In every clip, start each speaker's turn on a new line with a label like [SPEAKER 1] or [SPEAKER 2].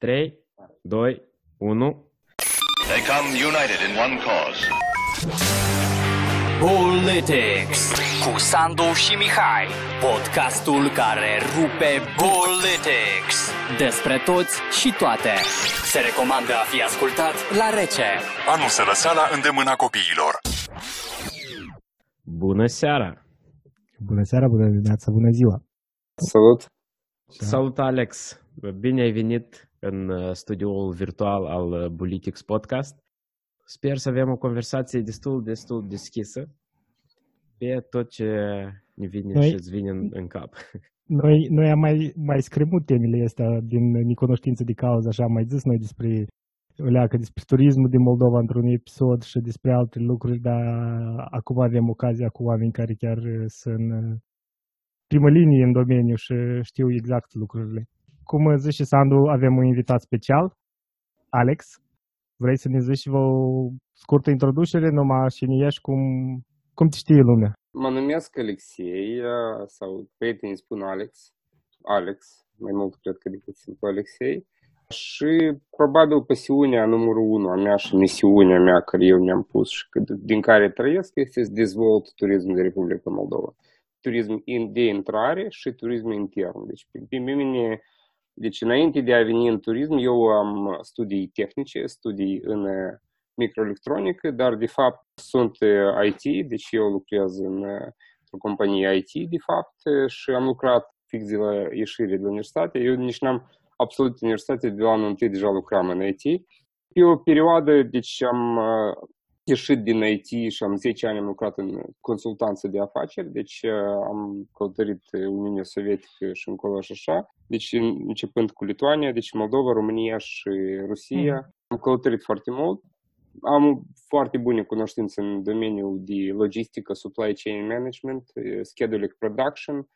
[SPEAKER 1] 3, 2, 1.
[SPEAKER 2] They come united in one cause.
[SPEAKER 3] Politics cu Sandu și Mihai. Podcastul care rupe Politics. Despre toți și toate. Se recomandă a fi ascultat la rece.
[SPEAKER 4] Anul sărăseala îndemâna copiilor.
[SPEAKER 1] Bună seara!
[SPEAKER 5] Bună seara, bună dimineața, bună ziua!
[SPEAKER 6] Salut!
[SPEAKER 1] Salut, Alex! Bine ai venit în uh, studioul virtual al uh, Politics Podcast. Sper să avem o conversație destul, destul deschisă pe tot ce ne vine
[SPEAKER 5] Noi-
[SPEAKER 1] și îți vine în, în cap.
[SPEAKER 5] Noi, noi am mai, mai scremut temele astea din necunoștință de cauză, așa am mai zis noi despre o leacă despre turismul din Moldova într-un episod și despre alte lucruri, dar acum avem ocazia cu oameni care chiar uh, sunt în uh, primă linie în domeniu și știu exact lucrurile. Cum zice Sandu, avem un invitat special, Alex. Vrei să ne zici o scurtă introducere numai și ne ieși cum, cum te știe lumea?
[SPEAKER 6] Mă numesc Alexei uh, sau prietenii spun Alex. Alex, mai mult cred că decât simplu Alexei. Și probabil pasiunea numărul unu a mea și misiunea mea care eu mi-am pus și că- din care trăiesc este să dezvolt turismul de Republica Moldova. Turism in- de intrare și turism intern. Deci pe, pe mine, deci înainte de a veni în turism, eu am studii tehnice, studii în uh, microelectronică, dar de fapt sunt uh, IT, deci eu lucrez în uh, o companie IT, de fapt, uh, și am lucrat fix de la ieșire de la universitate. Eu nici n-am absolut universitate, de la anul întâi deja lucram în IT. Pe o perioadă, deci am uh, ieșit din IT și am 10 ani am lucrat în consultanță de afaceri, deci uh, am călătorit uh, Uniunea Sovietică și încolo și așa, deci în- începând cu Lituania, deci Moldova, România și Rusia. Am călătorit foarte mult. Am foarte bune cunoștințe în domeniul de logistică, supply chain management, eh, scheduling production,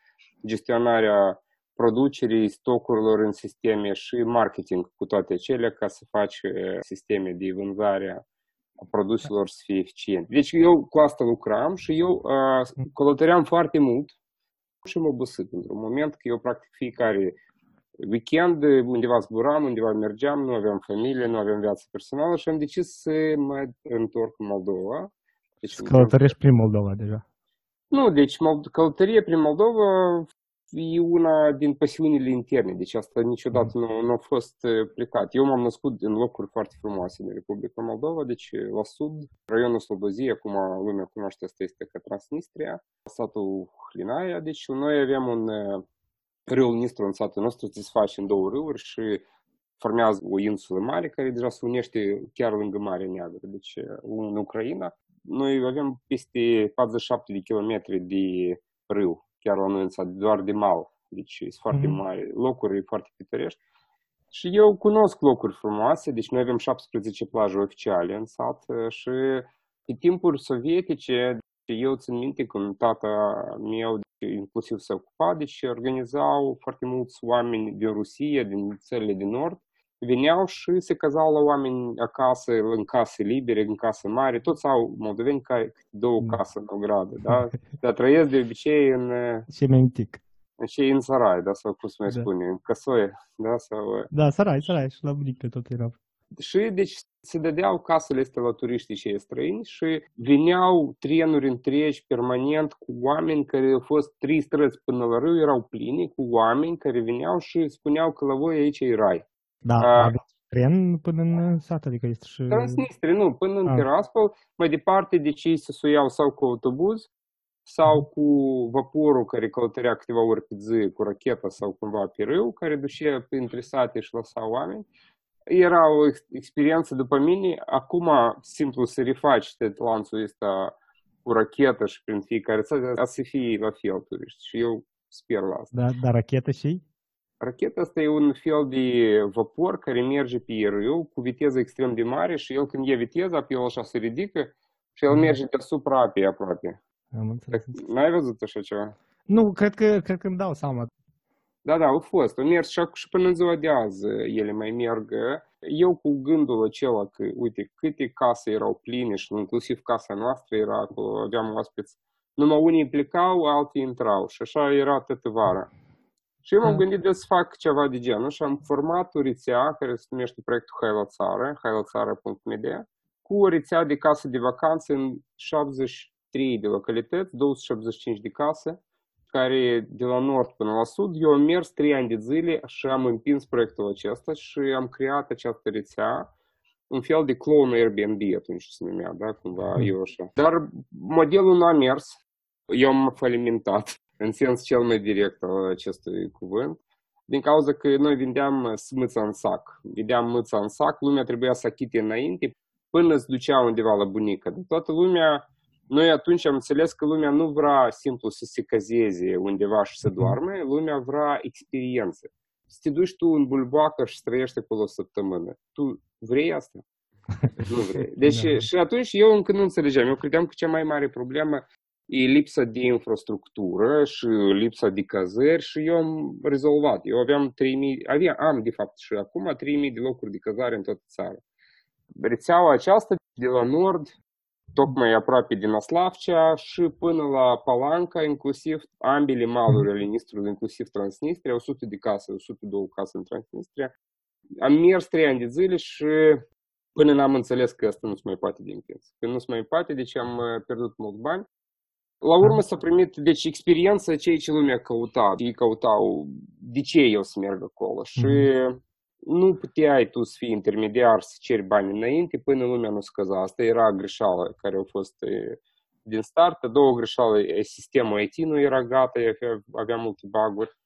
[SPEAKER 6] gestionarea producerii stocurilor în sisteme și marketing cu toate acelea ca să faci eh, sisteme de vânzare a produselor să fie eficiente. Deci eu cu asta lucram și eu uh, călătoream foarte mult și m-am obosit într-un moment că eu practic fiecare weekend undeva zburam, undeva mergeam, nu aveam familie, nu aveam viață personală și am decis să mă întorc în Moldova. Deci,
[SPEAKER 5] Să călătorești prin Moldova deja.
[SPEAKER 6] nu, deci Mold- călătorie prin Moldova e una din pasiunile interne, deci asta niciodată nu, nu a fost eh, plecat. Eu m-am născut în locuri foarte frumoase din Republica Moldova, deci eh, la sud, raionul Slobozia, acum lumea cunoaște asta este ca Transnistria, satul Hlinaia, deci noi avem un eh, râul Nistru în satul nostru, se face în două râuri și formează o insulă mare care deja se unește chiar lângă Marea Neagră, deci eh, în Ucraina. Noi avem peste 47 de kilometri de râu, chiar la noi în sat, doar de mal. Deci sunt foarte
[SPEAKER 5] Mhm.
[SPEAKER 6] mari locuri, foarte pitorești. Și eu cunosc locuri frumoase, deci noi avem 17 plaje oficiale în sat eh, și pe timpuri sovietice, deci eu țin minte când tata meu deci, inclusiv se ocupa, deci organizau foarte mulți oameni din Rusia, din țările din nord, veneau și se cazau la oameni acasă, în case libere, în case mari, toți au moldoveni care câte două
[SPEAKER 5] Da.
[SPEAKER 6] case în ogradă, da? Dar trăiesc de obicei în, eh,
[SPEAKER 5] Ce mai mic.
[SPEAKER 6] în cei în sarai, da, sau cum se mai
[SPEAKER 5] Da.
[SPEAKER 6] spune, în căsoie, da, sau... eh,
[SPEAKER 5] Da, sarai, sarai, și la bunică tot era.
[SPEAKER 6] Și deci se dădeau casele astea la turiștii cei străini și veneau trenuri întregi permanent cu oameni care au fost trei străzi până la râu, erau pline cu oameni care veneau și spuneau că la voi aici e rai.
[SPEAKER 5] Da,
[SPEAKER 6] A.
[SPEAKER 5] aveți tren până în sat, adică este și...
[SPEAKER 6] Transnistria, nu, până în
[SPEAKER 5] Ah.
[SPEAKER 6] Tiraspol, mai departe de cei se suiau sau cu autobuz sau cu vaporul care călătorea câteva ori pe zi cu racheta sau cumva pe râu, care ducea printre sate și lăsa oameni. Era o ex- experiență după mine. Acum, simplu să refaci tot lanțul ăsta cu rachetă și prin fiecare țară, a să fie la fel turiști. Și eu sper la asta.
[SPEAKER 5] Da, da, rachetă și?
[SPEAKER 6] Racheta asta e un fel de vapor care merge pe râu cu viteză extrem de mare și el când e viteza, pe el așa se ridică și el
[SPEAKER 5] Mhm.
[SPEAKER 6] merge deasupra apei aproape.
[SPEAKER 5] Am înțeles.
[SPEAKER 6] N-ai văzut așa ceva?
[SPEAKER 5] Nu, cred că, cred că îmi dau seama.
[SPEAKER 6] Da, da, au fost. Au mers și, ac- și până în ziua de azi ele mai merg. Eu cu gândul acela că, uite, câte case erau pline și inclusiv casa noastră era acolo, aveam oaspeți. Numai unii plecau, alții intrau și așa era toată vara. Și eu m-am
[SPEAKER 5] Ah.
[SPEAKER 6] gândit de să fac ceva de genul și am format o rețea care se numește proiectul Hai la țară, hailațară.media, cu o rețea de case de vacanțe în 73 de localități, 275 de case, care de la nord până la sud, eu am mers 3 ani de zile și am împins proiectul acesta și am creat această rețea, un fel de clone Airbnb atunci se numea, da, cumva, eu așa. Dar modelul nu a mers, eu am falimentat în sens cel mai direct al acestui cuvânt, din cauza că noi vindeam smâța în sac. Vindeam mâța în sac, lumea trebuia să achite înainte până se ducea undeva la bunică. Dar toată lumea, noi atunci am înțeles că lumea nu vrea simplu să se cazeze undeva și să doarme, lumea vrea experiență. Să te duci tu în bulboacă și să trăiești acolo o săptămână. Tu vrei asta? Nu vrei. Deci
[SPEAKER 5] Da.
[SPEAKER 6] și atunci eu încă nu înțelegeam. Eu credeam că cea mai mare problemă e lipsa de infrastructură și lipsa de cazări și eu am rezolvat. Eu aveam 3000, aveam, am de fapt și acum 3000 de locuri de cazare în toată țara. Rețeaua aceasta de la nord, tocmai aproape din Aslavcea și până la Palanca, inclusiv ambele maluri ale Nistrului, inclusiv Transnistria, 100 de case, 102 case în Transnistria. Am mers 3 ani de zile și până n-am înțeles că asta nu se mai poate de împins. Că nu se mai poate, deci am uh, pierdut mulți bani. La urmă s-a primit, deci experiența ceea ce lumea căuta. Ei căutau de ce eu să merg acolo și nu puteai tu să fii intermediar să ceri bani înainte până lumea nu scăza. Asta era greșeala care a fost e, din start. A doua greșeală, e, sistemul IT nu era gata, avea, avea multe baguri.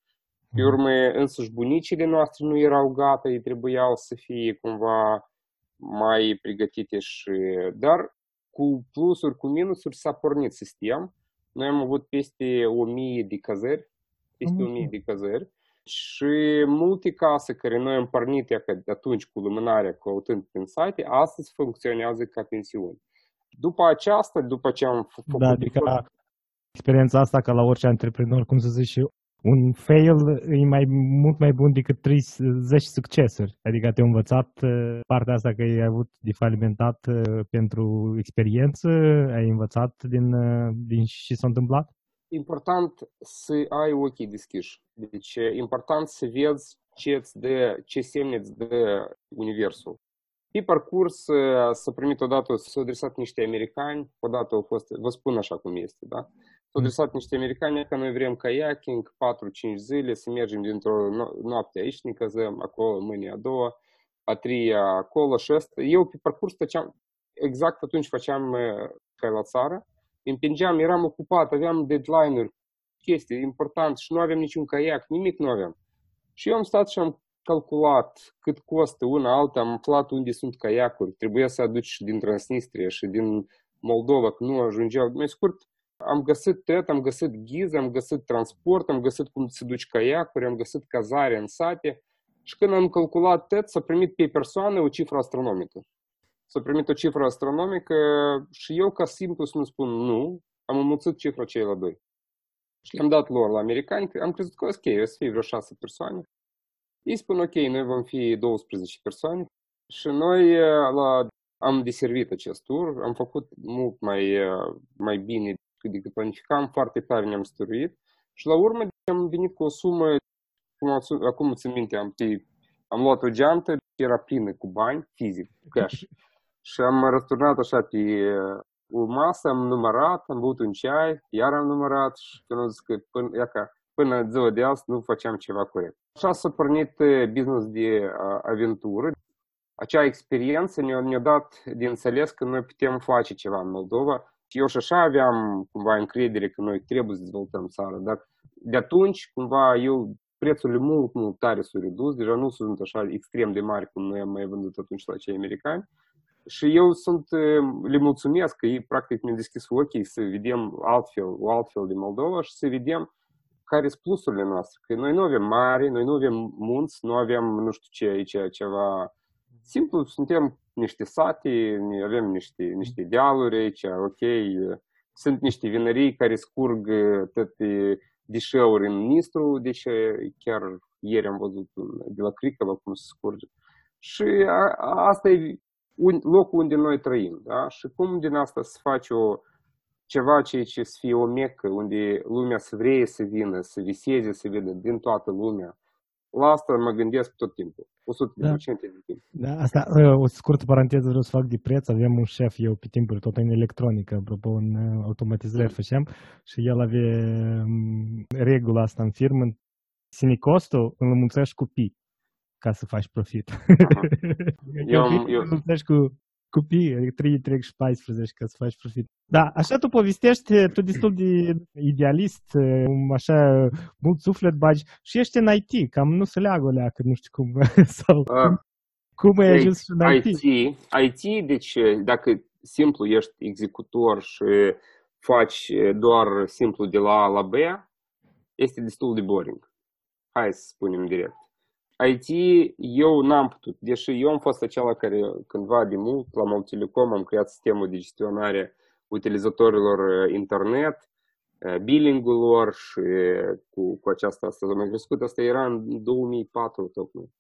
[SPEAKER 6] Pe urmă, însuși bunicile noastre nu erau gata, ei trebuiau să fie cumva mai pregătite și... Dar cu plusuri, cu minusuri s-a pornit sistem. Noi am avut peste 1000 de cazări, peste
[SPEAKER 5] Mhm.
[SPEAKER 6] 1000 de cazări și multe case care noi am pornit ea că de atunci cu lumânarea, căutând prin site, astăzi funcționează ca pensiuni. După aceasta, după ce am f- făcut
[SPEAKER 5] Da, adică
[SPEAKER 6] efort-
[SPEAKER 5] experiența asta ca la orice antreprenor, cum să zici, un fail e mai mult mai bun decât 30 succesuri. Adică te-ai învățat uh, partea asta că ai avut de falimentat uh, pentru experiență, ai învățat din, uh, din ce s-a întâmplat?
[SPEAKER 6] important să ai ochii deschiși. Deci e important să vezi ce, îți dă, ce semne îți dă universul. Pe parcurs uh, s-a primit odată, s-au adresat niște americani, odată au fost, vă spun așa cum este, da? S-au adresat niște americani că noi vrem kayaking, 4-5 zile, să mergem dintr-o no- noapte aici, ne căzăm acolo, mâine a doua, a treia acolo și asta. Eu pe parcurs făceam, exact atunci făceam uh, ca la țară, împingeam, eram ocupat, aveam deadline-uri, chestii importante și nu aveam niciun caiac, nimic nu aveam. Și eu am stat și am calculat cât costă una alta, am aflat unde sunt caiacuri, trebuia să aduci și din Transnistria și din Moldova, că nu ajungeau. Mai scurt, am găsit tot, am găsit ghiz, am găsit transport, am găsit cum să duci caiacuri, am găsit cazare în sate și când am calculat tot, s-a primit pe persoană o cifră astronomică. S-a primit o cifră astronomică și eu, ca simplu să nu spun nu, am înmulțit cifra cei la doi. Și le-am dat lor la americani, am crezut că ok, o să fie vreo șase persoane. Ei spun ok, noi vom fi 12 persoane și noi eh, la, am deservit acest tur, am făcut mult mai, eh, mai bine decât planificam, foarte tare ne-am stăruit și la urmă am venit cu o sumă, cum ați- acum țin minte, am, am luat o geantă, era plină cu bani, fizic, cash. Și am răsturnat așa pe uh, o masă, am numărat, am băut un ceai, iar am numărat și când am zis că până, ia ca, până ziua de azi nu făceam ceva corect. Așa s-a pornit uh, business de uh, aventură. Acea experiență ne-a, ne dat de înțeles că noi putem face ceva în Moldova. Și eu și așa aveam cumva încredere că noi trebuie să dezvoltăm țara, dar de atunci cumva eu prețurile mult, mult tare s-au redus, deja nu sunt așa extrem de mari cum noi am mai vândut atunci la cei americani. Și eu sunt, eh, le mulțumesc că ei practic mi-au deschis ochii să vedem altfel, o altfel de Moldova și să vedem care sunt plusurile noastre. Că noi nu avem mare, noi nu avem munți, nu avem nu știu ce aici, ceva simplu, suntem niște sate, ne- avem niște, niște dealuri aici, ok, eh, sunt niște vinării care scurg eh, toate deșeuri în Nistru, deci eh, chiar ieri am văzut în- de la Cricăva cum se scurge. Și a, a- asta e un, locul unde noi trăim, da? Și cum din asta să faci o, ceva ce, ce să fie o mecă, unde lumea să vrea să vină, să viseze, să vină din toată lumea. La asta mă gândesc tot timpul. 100%
[SPEAKER 5] Da.
[SPEAKER 6] de timp.
[SPEAKER 5] Da, asta, uh, o scurtă paranteză vreau să fac de preț. Avem un șef, eu pe timpuri, tot în electronică, apropo, în uh, automatizare făceam și el avea um, regula asta în firmă. Sine costul îl înmulțești cu pi ca să faci profit.
[SPEAKER 6] Eu
[SPEAKER 5] eu,
[SPEAKER 6] am- eu-
[SPEAKER 5] îl înmulțești cu, cu pi, adică 3 trec și 14 ca să faci profit. Da, așa tu povestești, tu destul de idealist, um, așa mult suflet bagi și ești în IT, cam nu se leagă o leacă, nu știu cum, sau
[SPEAKER 6] Uh,
[SPEAKER 5] cum ai
[SPEAKER 6] Ei,
[SPEAKER 5] ajuns și în IT.
[SPEAKER 6] IT, IT, deci dacă simplu ești executor și faci doar simplu de la A la B, este destul de boring. Hai să spunem direct. IT, eu n-am putut, deși eu am fost acela care cândva de mult la Multilecom am creat sistemul de gestionare utilizatorilor uh, internet, uh, billing-ul lor și cu, cu aceasta asta am crescut. Asta era în 2004 tocmai.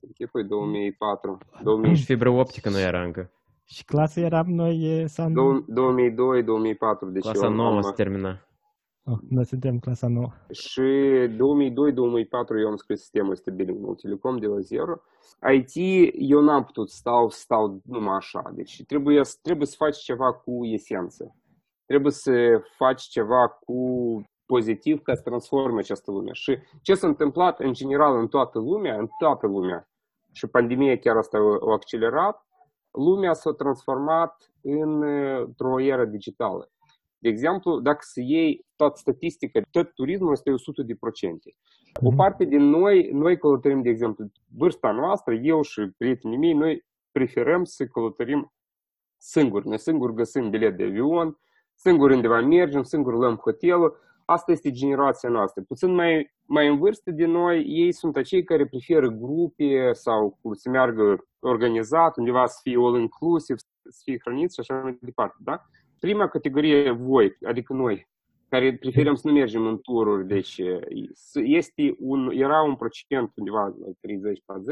[SPEAKER 6] Închipui 2004, 2000,
[SPEAKER 1] Și fibră optică nu era încă.
[SPEAKER 5] Și clasa eram noi, e, Sandu?
[SPEAKER 6] 2002, 2004, deci
[SPEAKER 1] Clasa
[SPEAKER 6] eu am,
[SPEAKER 1] 9
[SPEAKER 6] am,
[SPEAKER 1] se termina.
[SPEAKER 5] Oh, noi suntem clasa nouă.
[SPEAKER 6] Și 2002-2004 eu am scris sistemul ăsta billing multilicom de la zero. IT eu n-am putut stau, stau numai așa. Deci trebuie, să- trebuie să faci ceva cu esență. Trebuie să faci ceva cu pozitiv ca să transforme această lume. Și ce s-a întâmplat în general în toată lumea, în toată lumea, și pandemia chiar asta o, o accelerat, lumea s-a transformat în, uh, într-o eră digitală. De exemplu, dacă să iei toată statistica, tot turismul este 100 de procente. O
[SPEAKER 5] Mhm.
[SPEAKER 6] parte din noi, noi călătorim, de exemplu, vârsta noastră, eu și prietenii mei, noi preferăm să călătorim singuri. Noi singuri găsim bilet de avion, singuri undeva mergem, singuri luăm hotelul. Asta este generația noastră. Puțin mai, mai în vârstă de noi, ei sunt acei care preferă grupe sau cu să meargă organizat, undeva să fie all-inclusive, să fie hrăniți și așa mai departe. Da? Prima categorie, voi, adică noi, care preferăm să nu mergem în tururi, deci este un, era un procent undeva la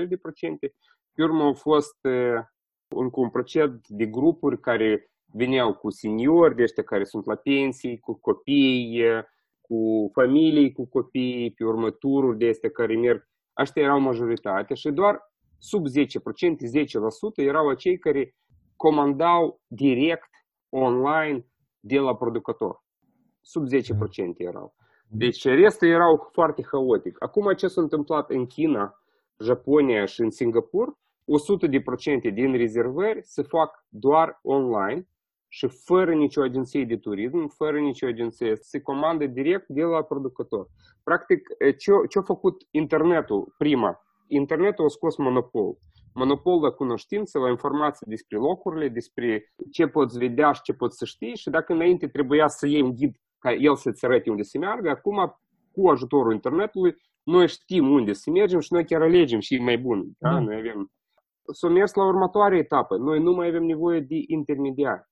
[SPEAKER 6] 30-40 de procente, pe urmă au fost uh, încă un procent de grupuri care veneau cu seniori, de ăștia care sunt la pensii, cu copii, cu familii, cu copii, pe urmă tururi de astea care merg. Aștia erau majoritatea și doar sub 10%, 10% erau acei care comandau direct online de la producător. Sub 10% erau. Deci restul erau foarte haotic. Acum ce s-a întâmplat în China, Japonia și în Singapur, 100% din rezervări se fac doar online și fără nicio agenție de turism, fără nicio agenție, se comandă direct de la producător. Practic, ce, ce a făcut internetul prima? Internetul a scos monopol. Monopol la cunoștință, la informații despre locurile, despre ce poți vedea și ce poți să știi și dacă înainte trebuia să iei un ghid ca el să-ți arate unde să meargă, acum cu ajutorul internetului noi știm unde să mergem și noi chiar alegem și mai bun. Da?
[SPEAKER 5] Mm.
[SPEAKER 6] Noi avem... S-a mers la următoarea etapă. Noi nu mai avem nevoie de intermediari.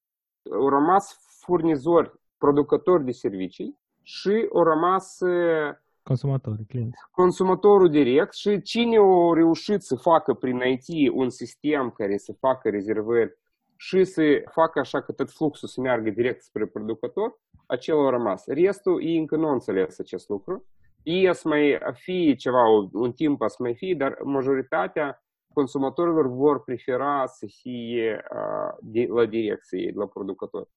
[SPEAKER 6] Au rămas furnizori, producători de servicii și au rămas eh,
[SPEAKER 5] Consumatorii, clienți.
[SPEAKER 6] consumatorul direct și cine a reușit să facă prin IT un sistem care să facă rezervări și să facă așa că tot fluxul să meargă direct spre producător, acela a rămas. Restul ei încă nu au înțeles acest lucru. Ei să mai fi ceva, un timp să mai fi, dar majoritatea consumatorilor vor prefera să fie uh, de, la direcție, la producător.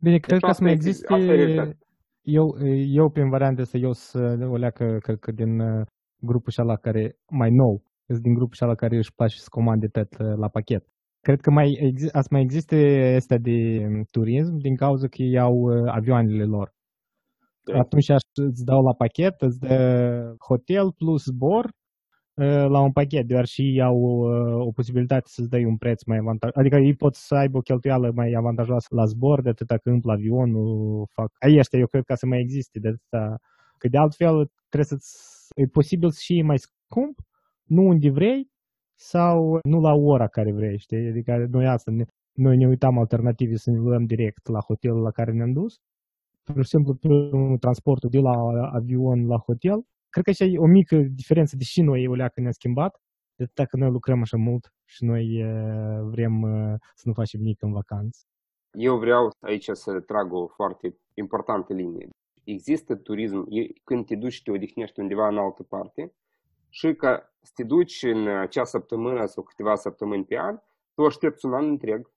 [SPEAKER 5] Bine, cred că
[SPEAKER 6] asta
[SPEAKER 5] să mai
[SPEAKER 6] e-
[SPEAKER 5] existe...
[SPEAKER 6] asta e realitatea.
[SPEAKER 5] Eu, eu, prin varianta asta, eu sunt o leacă, cred că din uh, grupul ăla care, mai nou, sunt din grupul ăla care își place să comande tot uh, la pachet. Cred că mai exi- ați mai existe astea de um, turism din cauza că ei au uh, avioanele lor.
[SPEAKER 6] Da.
[SPEAKER 5] Atunci aș, îți dau la pachet, îți dă hotel plus zbor uh, la un pachet, doar și ei au uh, o posibilitate să-ți dai un preț mai avantajos. Adică ei pot să aibă o cheltuială mai avantajoasă la zbor de atâta când la avionul fac. Aici ăștia eu cred că să mai existe de atâta. Că de altfel trebuie să e posibil să și mai scump, nu unde vrei, sau nu la ora care vrei, știi? Adică noi asta, ne, noi ne uitam alternative să ne luăm direct la hotelul la care ne-am dus. Pur și simplu, primul transportul de la avion la hotel. Cred că așa e o mică diferență, deși noi o leacă ne-a schimbat, de atât că noi lucrăm așa mult și noi eh, vrem eh, să nu facem nimic în vacanță.
[SPEAKER 6] Eu vreau aici să trag o foarte importantă linie. Există turism când te duci și te odihnești undeva în altă parte și că să te duci în acea săptămână sau câteva săptămâni pe an, tu aștepți un an întreg,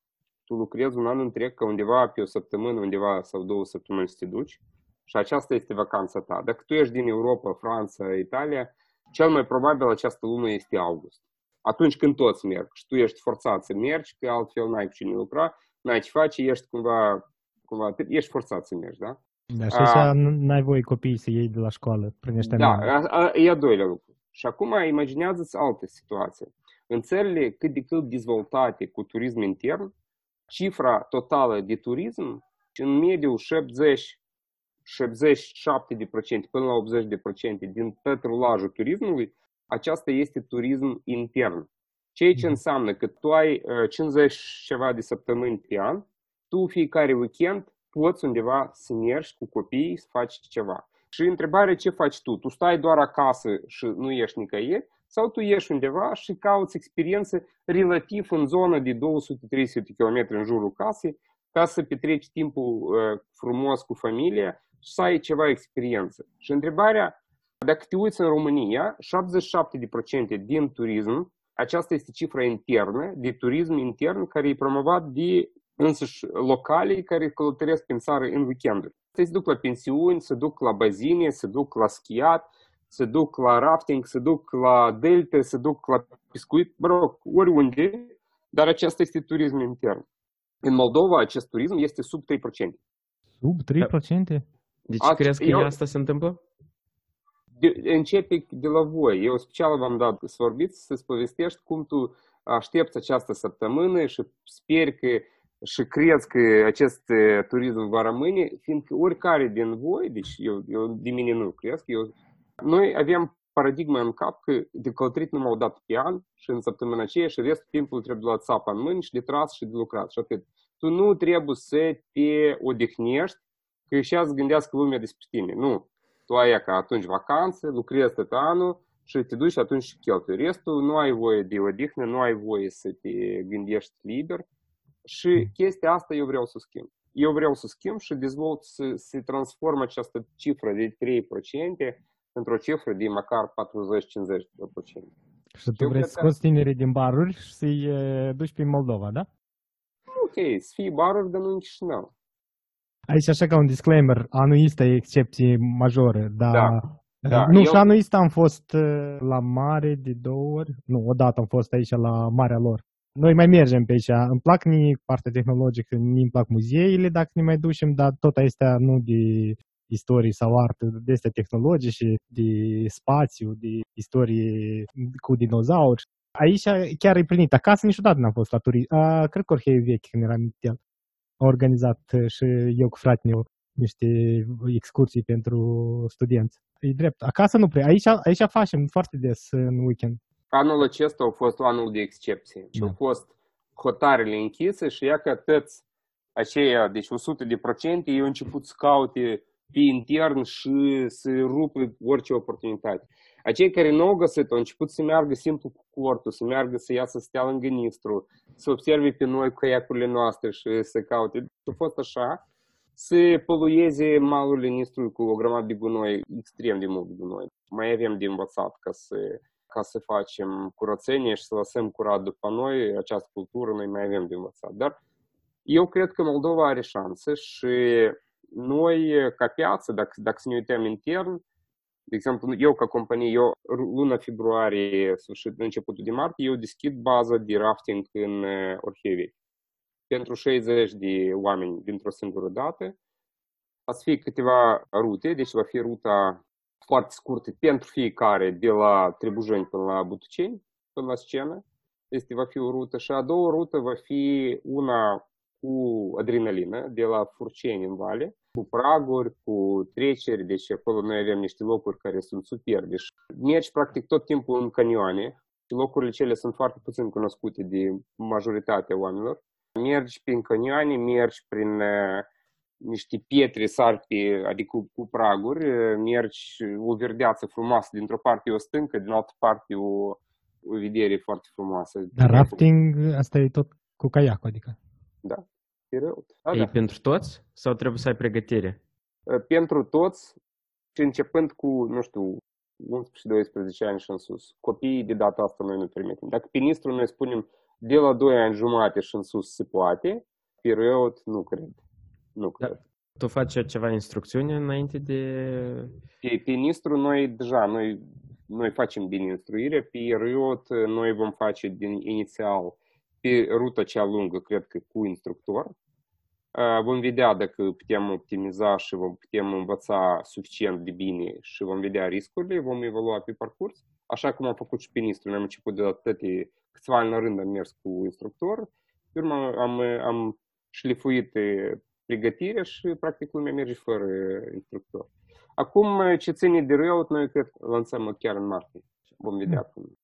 [SPEAKER 6] tu lucrezi un an întreg ca undeva pe o săptămână, undeva sau două săptămâni să te duci și aceasta este vacanța ta. Dacă tu ești din Europa, Franța, Italia, cel mai probabil această lună este august. Atunci când toți merg și tu ești forțat să mergi, că altfel n-ai cu cine lucra, n-ai ce face, ești cumva, cumva ești forțat să mergi, da?
[SPEAKER 5] Da, și așa n-ai voie copiii să iei de la școală prin ăștia
[SPEAKER 6] Da, a, a, e a doilea lucru. Și acum imaginează-ți alte situații. În țările cât de cât dezvoltate cu turism intern, cifra totală de turism în mediu 70 77% până la 80% din tot rulajul turismului, aceasta este turism intern. Ceea ce înseamnă că tu ai 50 ceva de săptămâni pe an, tu fiecare weekend poți undeva să mergi cu copiii să faci ceva. Și întrebarea ce faci tu? Tu stai doar acasă și nu ieși nicăieri sau tu ieși undeva și cauți experiențe relativ în zonă de 200-300 km în jurul casei ca să petreci timpul uh, frumos cu familia și să ai ceva experiență. Și întrebarea, dacă te uiți în România, 77% din turism, aceasta este cifra internă, de turism intern care e promovat de însăși localii care călătoresc în țară în weekenduri. Se duc la pensiuni, se duc la bazine, se duc la schiat, se duc la rafting, se duc la delte, se duc la pescuit, mă rog, oriunde, dar acesta este turism intern. În Moldova acest turism este sub 3%.
[SPEAKER 5] Sub 3%?
[SPEAKER 1] De ce crezi că eu... asta se întâmplă?
[SPEAKER 6] De, începe de la voi. Eu special v-am dat să vorbiți, să-ți povestești cum tu aștepți această săptămână și speri că și crezi că acest turism va rămâne, fiindcă oricare din voi, deci eu, eu de mine nu cresc, eu, noi avem paradigma în cap că de călătorit numai o dată pe an și în săptămâna aceea și restul timpului trebuie luat țapa în mâini și de tras și de lucrat și atât. Tu nu trebuie să te odihnești că și să gândească lumea despre tine. Nu. Tu ai ca atunci vacanță, lucrezi tot anul și te duci atunci și cheltui. Restul nu ai voie de odihnă, nu ai voie să te gândești liber și chestia asta eu vreau să schimb. Eu vreau să schimb și dezvolt să se transformă această cifră de 3% într-o cifră de măcar 40-50%.
[SPEAKER 5] Și tu vrei să scoți tinerii din baruri și să-i duci prin Moldova, da?
[SPEAKER 6] Ok, să fie baruri, dar nu în Chișinău.
[SPEAKER 5] Aici așa ca un disclaimer, anul ăsta e excepție majoră, dar
[SPEAKER 6] da. Da,
[SPEAKER 5] nu,
[SPEAKER 6] eu...
[SPEAKER 5] și anul ăsta am fost la mare de două ori, nu, odată am fost aici la Marea lor. Noi mai mergem pe aici, îmi plac mie partea tehnologică, mi îmi plac muzeile dacă ne mai ducem, dar tot astea nu de istorie sau artă, de astea tehnologice, de spațiu, de istorie cu dinozauri. Aici chiar e plinit. Acasă niciodată n-am fost la turism. Cred că e vechi când eram el a organizat uh, și eu cu fratele meu niște excursii pentru studenți. E drept. Acasă nu prea. Aici, aici facem foarte des în weekend.
[SPEAKER 6] Anul acesta a fost anul de excepție. Da. Au fost hotarele închise și ea că toți aceia, deci 100 de procente, ei au început să caute pe intern și să rupă orice oportunitate. Acei care nu au găsit au început să meargă simplu cu cortul, să meargă să iasă să stea lângă Nistru, să observe pe noi cu caiacurile noastre și să caute. A fost așa, să polueze malurile Nistru cu o grămadă de gunoi, extrem de mult de gunoi. Mai avem de învățat ca să, ca să facem curățenie și să lăsăm curat după noi această cultură, noi mai avem de învățat. Dar eu cred că Moldova are șanse și noi, ca piață, dacă, dacă să ne uităm intern, de exemplu, eu ca companie, eu luna februarie, sfârșit, începutul de martie, eu deschid baza de rafting în Orhevei pentru 60 de oameni dintr-o singură dată. A să fie câteva rute, deci va fi ruta foarte scurtă pentru fiecare, de la Trebujeni până la Butuceni, până la scenă. Este va fi o rută și a doua rută va fi una cu adrenalină, de la Furceni în vale, cu praguri, cu treceri, deci acolo noi avem niște locuri care sunt superbe. Deci mergi practic tot timpul în canioane și locurile cele sunt foarte puțin cunoscute de majoritatea oamenilor. Mergi prin canioane, mergi prin uh, niște pietre sarpi, adică cu, cu praguri, mergi o verdeață frumoasă, dintr-o parte o stâncă, din altă parte o, o vedere foarte frumoasă.
[SPEAKER 5] Dar rafting, asta e tot cu caiacul, adică?
[SPEAKER 6] Da. Pireut. Da,
[SPEAKER 1] E
[SPEAKER 6] da.
[SPEAKER 1] pentru toți sau trebuie să ai pregătire?
[SPEAKER 6] Pentru toți și începând cu, nu știu, 11-12 ani și în sus. Copiii de data asta noi nu permitem. Dacă pe Nistru noi spunem de la 2 ani jumate și în sus se poate, Pireut nu cred. Nu
[SPEAKER 1] Da.
[SPEAKER 6] cred.
[SPEAKER 1] Tu faci ceva instrucțiune înainte de...
[SPEAKER 6] Pe, pe Nistru noi deja, noi, noi facem din instruire, pe Riot noi vom face din inițial pe ruta cea lungă, cred că cu instructor. Uh, Vom vedea dacă putem optimiza și vom putem învăța suficient de bine și vom vedea riscurile, vom evalua pe parcurs. Așa cum am făcut și pe Nistru, noi am început de la toate, câțiva ani la rând am mers cu instructor, pe urmă am, am șlifuit eh, pregătirea și practic lumea merge fără instructor. Acum, eh, ce ține de Riot, noi cred că lansăm chiar în martie. Vom vedea cum.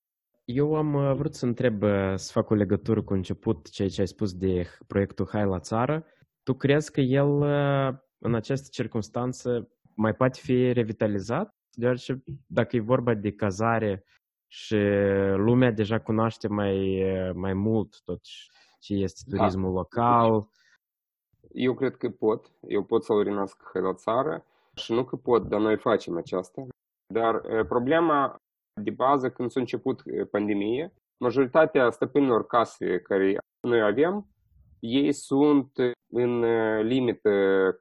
[SPEAKER 1] Eu am uh, vrut să întreb, uh, să fac o legătură cu început, ceea ce ai spus de proiectul Hai la țară. Tu crezi că el, uh, în această circunstanță, mai poate fi revitalizat? Deoarece dacă e vorba de cazare și lumea deja cunoaște mai, uh, mai mult tot ce este
[SPEAKER 6] Da.
[SPEAKER 1] turismul local,
[SPEAKER 6] Eu cred că pot. Eu pot să-l renasc la țară și nu că pot, dar noi facem aceasta. Dar eh, problema de bază când s-a început eh, pandemie, majoritatea stăpânilor case care noi avem, ei sunt eh, în eh, limită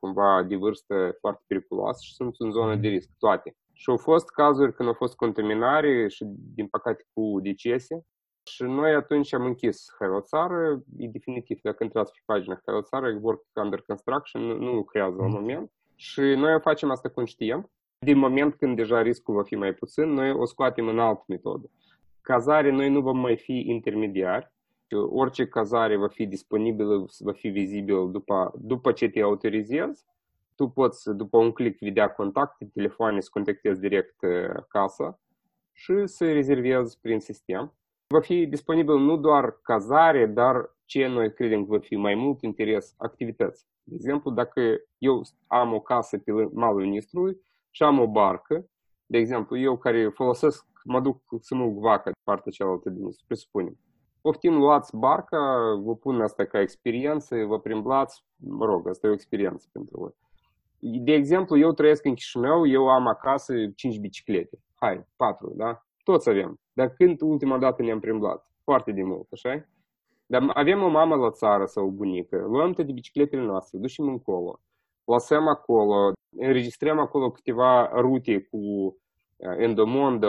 [SPEAKER 6] cumva de vârstă foarte periculoasă și sunt în zonă de risc, toate. Și au fost cazuri când au fost contaminare și, din păcate, cu decese. Și noi atunci am închis Hailoțară, e definitiv, dacă intrați pe pagina Hailoțară, work under construction, nu, nu lucrează la moment. Și noi facem asta conștient. Din moment când deja riscul va fi mai puțin, noi o scoatem în altă metodă. Cazare, noi nu vom mai fi intermediari. Orice cazare va fi disponibilă, va fi vizibil după, după ce te autorizezi. Tu poți, după un click, vedea contacte, telefoane, să contactezi direct uh, casa și să rezervezi prin sistem. Va fi disponibil nu doar cazare, dar ce noi credem că va fi mai mult interes, activități. De exemplu, dacă eu am o casă pe malul Nistrului și am o barcă, de exemplu, eu care folosesc, mă duc să mă vaca de partea cealaltă din Nistru, presupunem. Poftim, luați barca, vă pun asta ca experiență, vă primblați, mă rog, asta e o experiență pentru voi. De exemplu, eu trăiesc în Chișinău, eu am acasă 5 biciclete. Hai, 4, da? Toți avem. Dar când ultima dată ne-am primblat? Foarte de mult, așa Dar avem o mamă la țară sau o bunică, luăm toate bicicletele noastre, ducem încolo, lăsăm acolo, înregistrăm acolo câteva rute cu Endomond,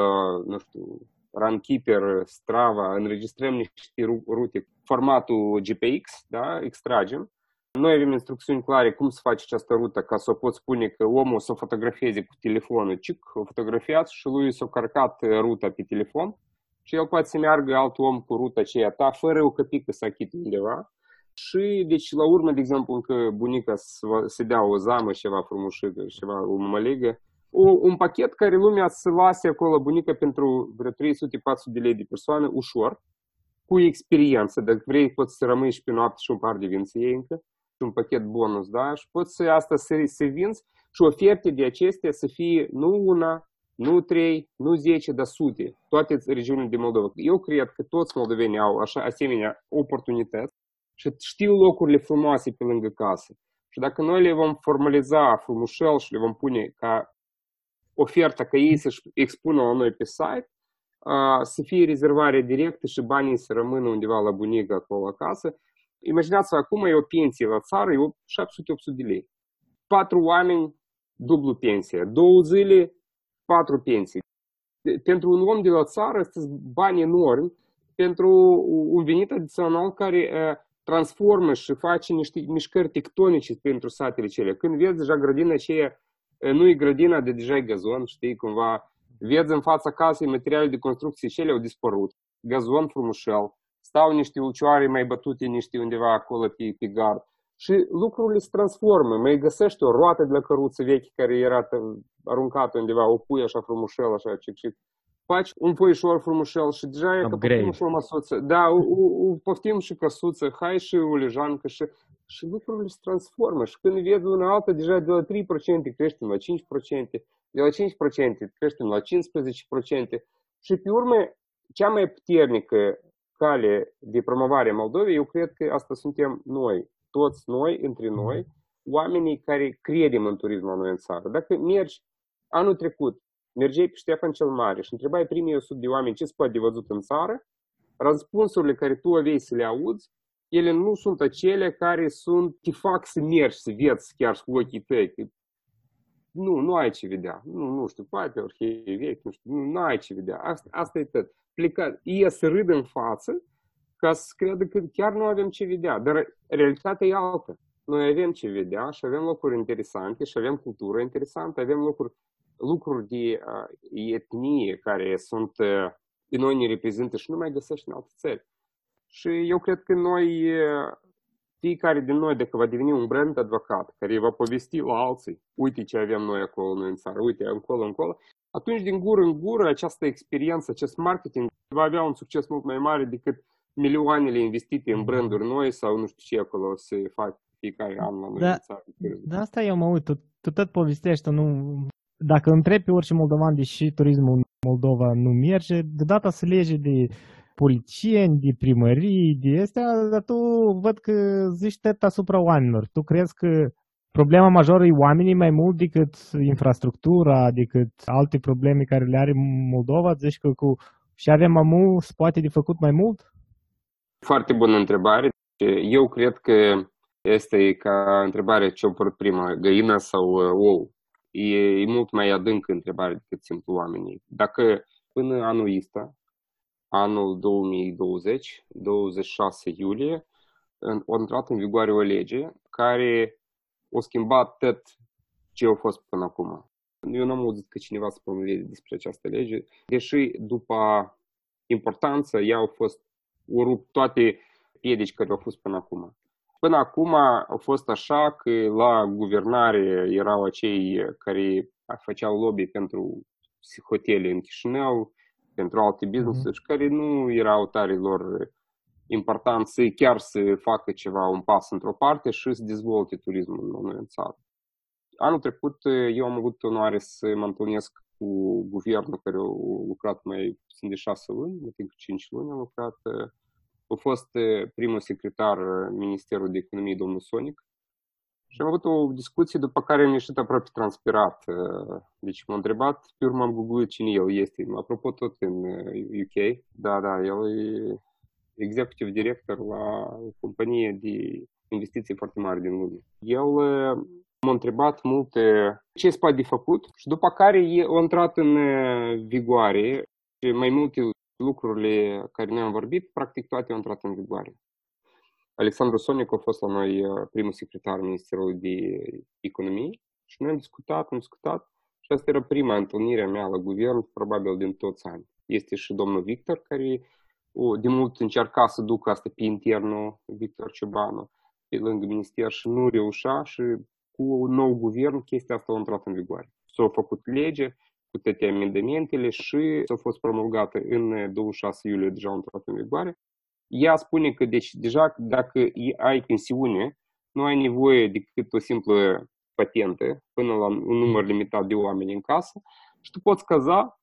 [SPEAKER 6] nu știu, Runkeeper, Strava, înregistrăm niște rute, formatul GPX, da, extragem. Noi avem instrucțiuni clare cum să faci această rută ca să o poți spune că omul să o fotografieze cu telefonul, cic, o fotografiați și lui s-a cărcat ruta pe telefon și el poate să meargă alt om cu ruta aceea ta, fără o căpică să achită undeva. Și, deci, la urmă, de exemplu, încă bunica să dea o zamă, ceva frumușică, ceva, o mămăligă, o, un pachet care lumea să lase acolo bunica pentru vreo 300-400 de lei de persoană, ușor, cu experiență. Dacă vrei, poți să rămâi și pe noapte și un par de vin să iei încă, și un pachet bonus, da? Și poți să asta să, să vinzi și oferte de acestea să fie nu una, nu trei, nu zece, dar sute, toate regiunile de Moldova. Eu cred că toți moldovenii au așa asemenea oportunități și știu locurile frumoase pe lângă casă. Și dacă noi le vom formaliza frumușel și le vom pune ca oferta ca ei să-și expună la noi pe site, să fie rezervare directă și banii să rămână undeva la bunică acolo acasă. Imaginați-vă, acum e o pensie la țară, e 700-800 de lei. Patru oameni, dublu pensie. Două zile, patru pensii. Pentru un om de la țară, sunt bani enormi pentru un venit adițional care transformă și face niște mișcări tectonice pentru satele cele. Când vezi deja grădina aceea, nu e grădina de deja e gazon, știi, cumva, vezi în fața casei materiale de construcție cele au dispărut, gazon frumușel, stau niște ulcioare mai bătute niște undeva acolo pe, pe gard și lucrurile se transformă, mai găsești o roată de la căruță veche care era aruncată undeva, o pui așa frumușel, așa, cic, cic. Faci un foișor frumușel și deja e că poftim și o măsuță. Da, o, o, poftim și căsuță, hai și o lejancă și, și lucrurile se transformă. Și când vezi una alta, deja de la 3% creștem la 5%, de la 5% creștem la 15%. Și pe urmă, cea mai puternică cale de promovare a Moldovei, eu cred că asta suntem noi, toți noi, între noi, oamenii care credem în turismul noi în țară. Dacă mergi anul trecut, mergeai pe Ștefan cel Mare și întrebai primii 100 de oameni ce se poate de văzut în țară, răspunsurile care tu aveai să le auzi, ele nu sunt acele care sunt, te fac să mergi, să vezi chiar cu ochii tăi. Nu, nu ai ce vedea. Nu, nu știu, poate orhei vechi, nu știu, nu, nu ai ce vedea. Asta, asta e tot. Pleca, e să râd în față ca să creadă că chiar nu avem ce vedea. Dar realitatea e altă. Noi avem ce vedea și avem locuri interesante și avem cultură interesantă, avem locuri, lucruri de uh, etnie care sunt, uh, pe noi ne reprezintă și nu mai găsești în alte țări. Și eu cred că noi, fiecare din noi, dacă va deveni un brand advocat care va povesti la alții, uite ce avem noi acolo noi în țară, uite, încolo, încolo, atunci din gură în gură această experiență, acest marketing va avea un succes mult mai mare decât milioanele investite în branduri noi sau nu știu ce acolo se fac fiecare an la noi
[SPEAKER 5] da,
[SPEAKER 6] în țară.
[SPEAKER 5] Da, asta eu mă uit, tu, tu tot povestești, nu... Dacă întrebi pe orice moldovan, deși turismul în Moldova nu merge, deodată se lege de politicieni, de primării, de astea, dar tu văd că zici tot asupra oamenilor. Tu crezi că problema majoră e oamenii mai mult decât infrastructura, decât alte probleme care le are Moldova? Zici că cu și avem amu, se poate de făcut mai mult?
[SPEAKER 6] Foarte bună întrebare. Eu cred că este ca întrebare ce a apărut prima, găina sau ou. E, e mult mai adânc întrebare decât simplu oamenii. Dacă până anul ăsta anul 2020, 26 iulie, a intrat în vigoare o lege care a schimbat tot ce a fost până acum. Eu nu am auzit că cineva să promoveze despre această lege, deși după importanță ea au fost au rupt toate piedici care au fost până acum. Până acum a fost așa că la guvernare erau acei care făceau lobby pentru hotele în Chișinău, pentru alte business mm-hmm. care nu erau tare lor important să chiar să facă ceva, un pas într-o parte și să dezvolte turismul în, în țară. Anul trecut eu am avut onoare să mă întâlnesc cu guvernul care a lucrat mai puțin de șase luni, mai timp cinci luni a lucrat. A fost primul secretar Ministerul de Economie, domnul Sonic, și am avut o discuție după care am ieșit aproape transpirat. Deci m-a întrebat, pe urmă am googlat cine el este. Apropo, tot în UK. Da, da, el e executive director la o companie de investiții foarte mari din lume. El m-a întrebat multe ce se poate de făcut și după care a intrat în vigoare și mai multe lucrurile care noi am vorbit, practic toate au intrat în vigoare. Alexandru Sonic a fost la noi uh, primul secretar al Ministerului de Economie și noi am discutat, am discutat și asta era prima întâlnire mea la guvern, probabil din toți ani. Este și domnul Victor, care o, de mult încerca să ducă asta pe internul, Victor Ciobanu, pe lângă minister și nu reușea și cu un nou guvern chestia asta a intrat în vigoare. S-a făcut lege cu toate amendamentele și s-a fost promulgată în 26 iulie, deja a intrat în vigoare ea spune că deci, deja dacă ai pensiune, nu ai nevoie decât o simplă patentă până la un număr limitat de oameni în casă și tu poți caza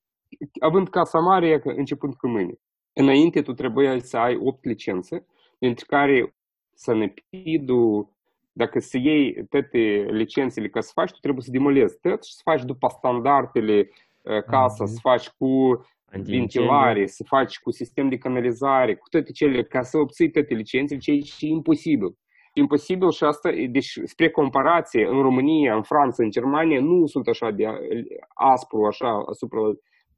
[SPEAKER 6] având casa mare începând cu mâine. Înainte tu trebuia să ai 8 licențe, dintre care Sanepidul, dacă să iei toate licențele ca să faci, tu trebuie să demolezi tot și să faci după standardele casa, mm-hmm. să faci cu ventilare, să faci cu sistem de canalizare, cu toate cele, ca să obții toate licențele, ce e imposibil. Imposibil și asta, deci spre comparație, în România, în Franța, în Germania, nu sunt așa de aspru, așa, asupra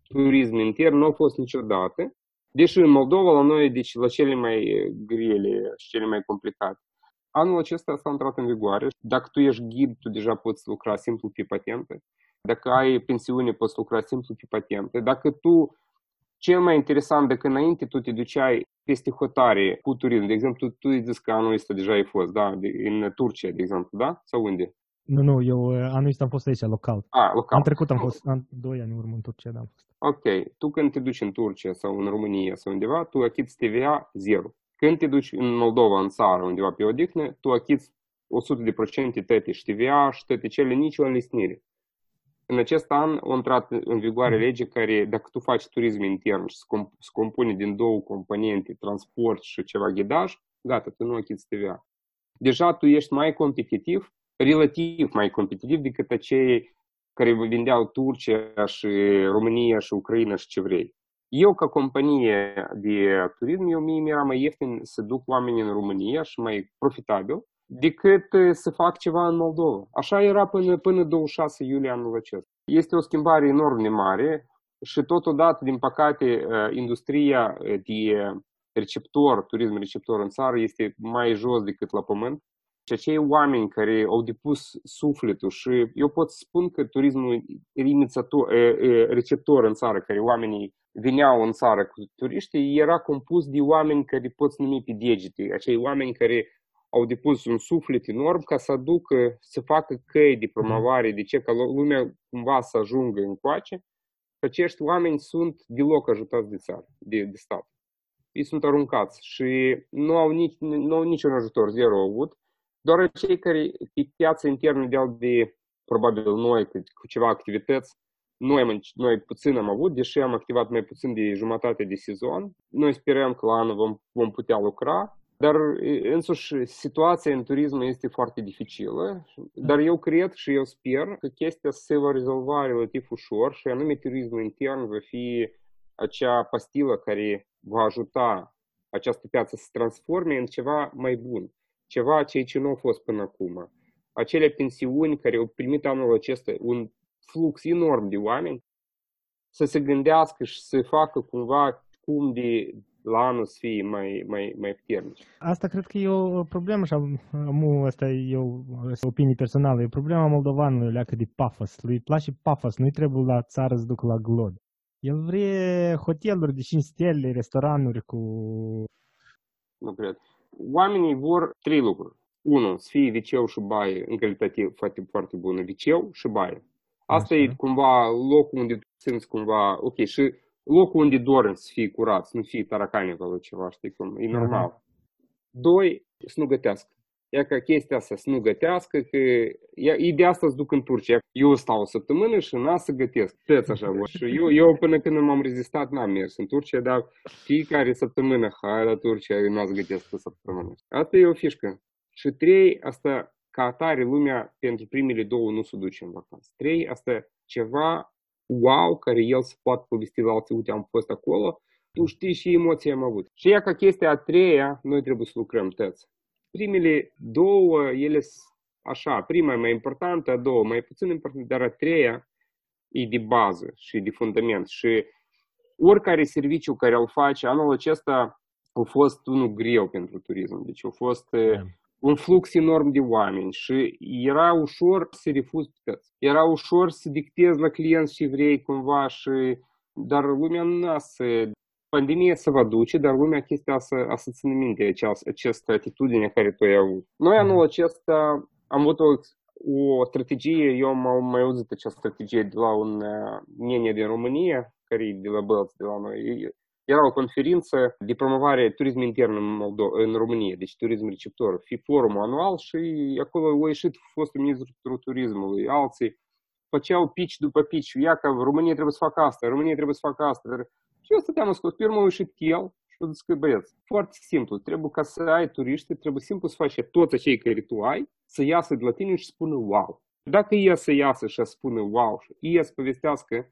[SPEAKER 6] turism intern, nu au fost niciodată. Deși în Moldova, la noi, deci la cele mai grele și cele mai complicate. Anul acesta s-a intrat în vigoare. Dacă tu ești ghid, tu deja poți lucra simplu pe patente. Dacă ai pensiune, poți lucra simplu pe patente. Dacă tu cel mai interesant, dacă înainte tu te duceai peste hotare cu turism, de exemplu, tu îi zici că anul ăsta deja ai fost, da, în Turcia, de exemplu, da? Sau unde?
[SPEAKER 5] Nu, nu, eu anul ăsta am fost aici, local.
[SPEAKER 6] Ah, local.
[SPEAKER 5] Am trecut, am fost, am doi ani în urmă în Turcia, da, am fost.
[SPEAKER 6] Ok, tu când te duci în Turcia sau în România sau undeva, tu achiți TVA zero. Când te duci în Moldova, în țară, undeva pe odihnă, tu achiți 100% toate și TVA și toate cele, nicio înlesnire. În acest an a intrat în vigoare mm. lege care, dacă tu faci turism intern și se compune din două componente, transport și ceva ghidaj, gata, tu nu achizi TVA. deja tu ești mai competitiv, relativ mai competitiv decât acei care vindeau Turcia și România și Ucraina și ce vrei. Eu, ca companie de turism, eu mie mi-era mai ieftin să duc oamenii în România și mai profitabil decât să fac ceva în Moldova. Așa era până, până 26 iulie anul acesta. Este o schimbare enorm de mare și totodată, din păcate, industria de receptor, turism receptor în țară este mai jos decât la pământ. Și acei oameni care au depus sufletul și eu pot spun că turismul receptor în țară, care oamenii veneau în țară cu turiștii, era compus de oameni care poți numi pe degete, acei oameni care au depus un suflet enorm ca să aducă, să facă căi de promovare, de ce ca lumea cumva să ajungă în coace, că acești oameni sunt deloc ajutați de țară, de, de stat. Ei sunt aruncați și nu au, nici, nu au niciun ajutor, zero au avut. Doar cei care pe piața internă de, de probabil noi cu ceva activități, noi, noi puțin am avut, deși am activat mai puțin de jumătate de sezon. Noi sperăm că la anul vom, vom putea lucra, dar însuși situația în turism este foarte dificilă, dar eu cred și eu sper că chestia se va rezolva relativ ușor și anume turismul intern va fi acea pastilă care va ajuta această piață să se transforme în ceva mai bun, ceva ceea ce nu a fost până acum. Acele pensiuni care au primit anul acesta un flux enorm de oameni, să se gândească și să facă cumva cum de la anul să fie mai, mai, mai puternici.
[SPEAKER 5] Asta cred că e o problemă și am, asta e o opinie personală, e problema moldovanului leacă de pafos. Lui place pafos, nu-i trebuie la țară să duc la glod. El vrea hoteluri de 5 stele, restauranuri cu...
[SPEAKER 6] Nu cred. Oamenii vor trei lucruri. Unu, să fie viceu și baie în calitate foarte, foarte bună, viceu și baie. Asta Așa. e cumva locul unde simți cumva, ok, și locul unde dormi să fie curat, să nu fie taracani acolo ceva, știi cum, e normal. Aha. Doi, să nu gătească. Ia ca chestia asta să nu gătească, că e de asta să duc în Turcia. Eu stau o săptămână și n să gătesc. Tăți așa. Și eu, eu până când m-am rezistat n-am mers în Turcia, dar fiecare săptămână, hai la Turcia, eu n să gătesc pe săptămână. Asta e o fișcă. Și trei, asta ca atare lumea pentru primele două nu se duce în vacanță. Trei, asta ceva wow care el se poate povesti la alții, uite am fost acolo, tu știi și emoții am avut. Și ea ca chestia a treia, noi trebuie să lucrăm tăți. Primele două, ele așa, prima e mai importantă, a doua mai puțin importantă, dar a treia e de bază și de fundament. Și oricare serviciu care îl face, anul acesta a fost unul greu pentru turism. Deci a fost yeah un flux enorm de oameni și era ușor să refuz plăți. Era ușor să dictezi la clienți și vrei cumva și dar lumea nu să pandemia se va duce, dar lumea chestia să, a să țină minte această, această atitudine care tu ai avut. Noi anul acesta am avut o, o strategie, eu am mai auzit această strategie de la un uh, din România, care e de la Bălți, de la noi. Era o conferință de promovare turism intern în, Moldo- în România, deci turism receptor, fi forumul anual și acolo au ieșit fostul ministru turismului, alții făceau pitch după pitch, ia că România trebuie să facă asta, România trebuie să facă asta. Și eu stăteam ascult, pe urmă a ieșit el și a zis că băieți, foarte simplu, trebuie ca să ai turiști, trebuie simplu să faci toți acei care tu ai, să iasă de la tine și spună wow. Dacă e să iasă și să spună wow și e să povestească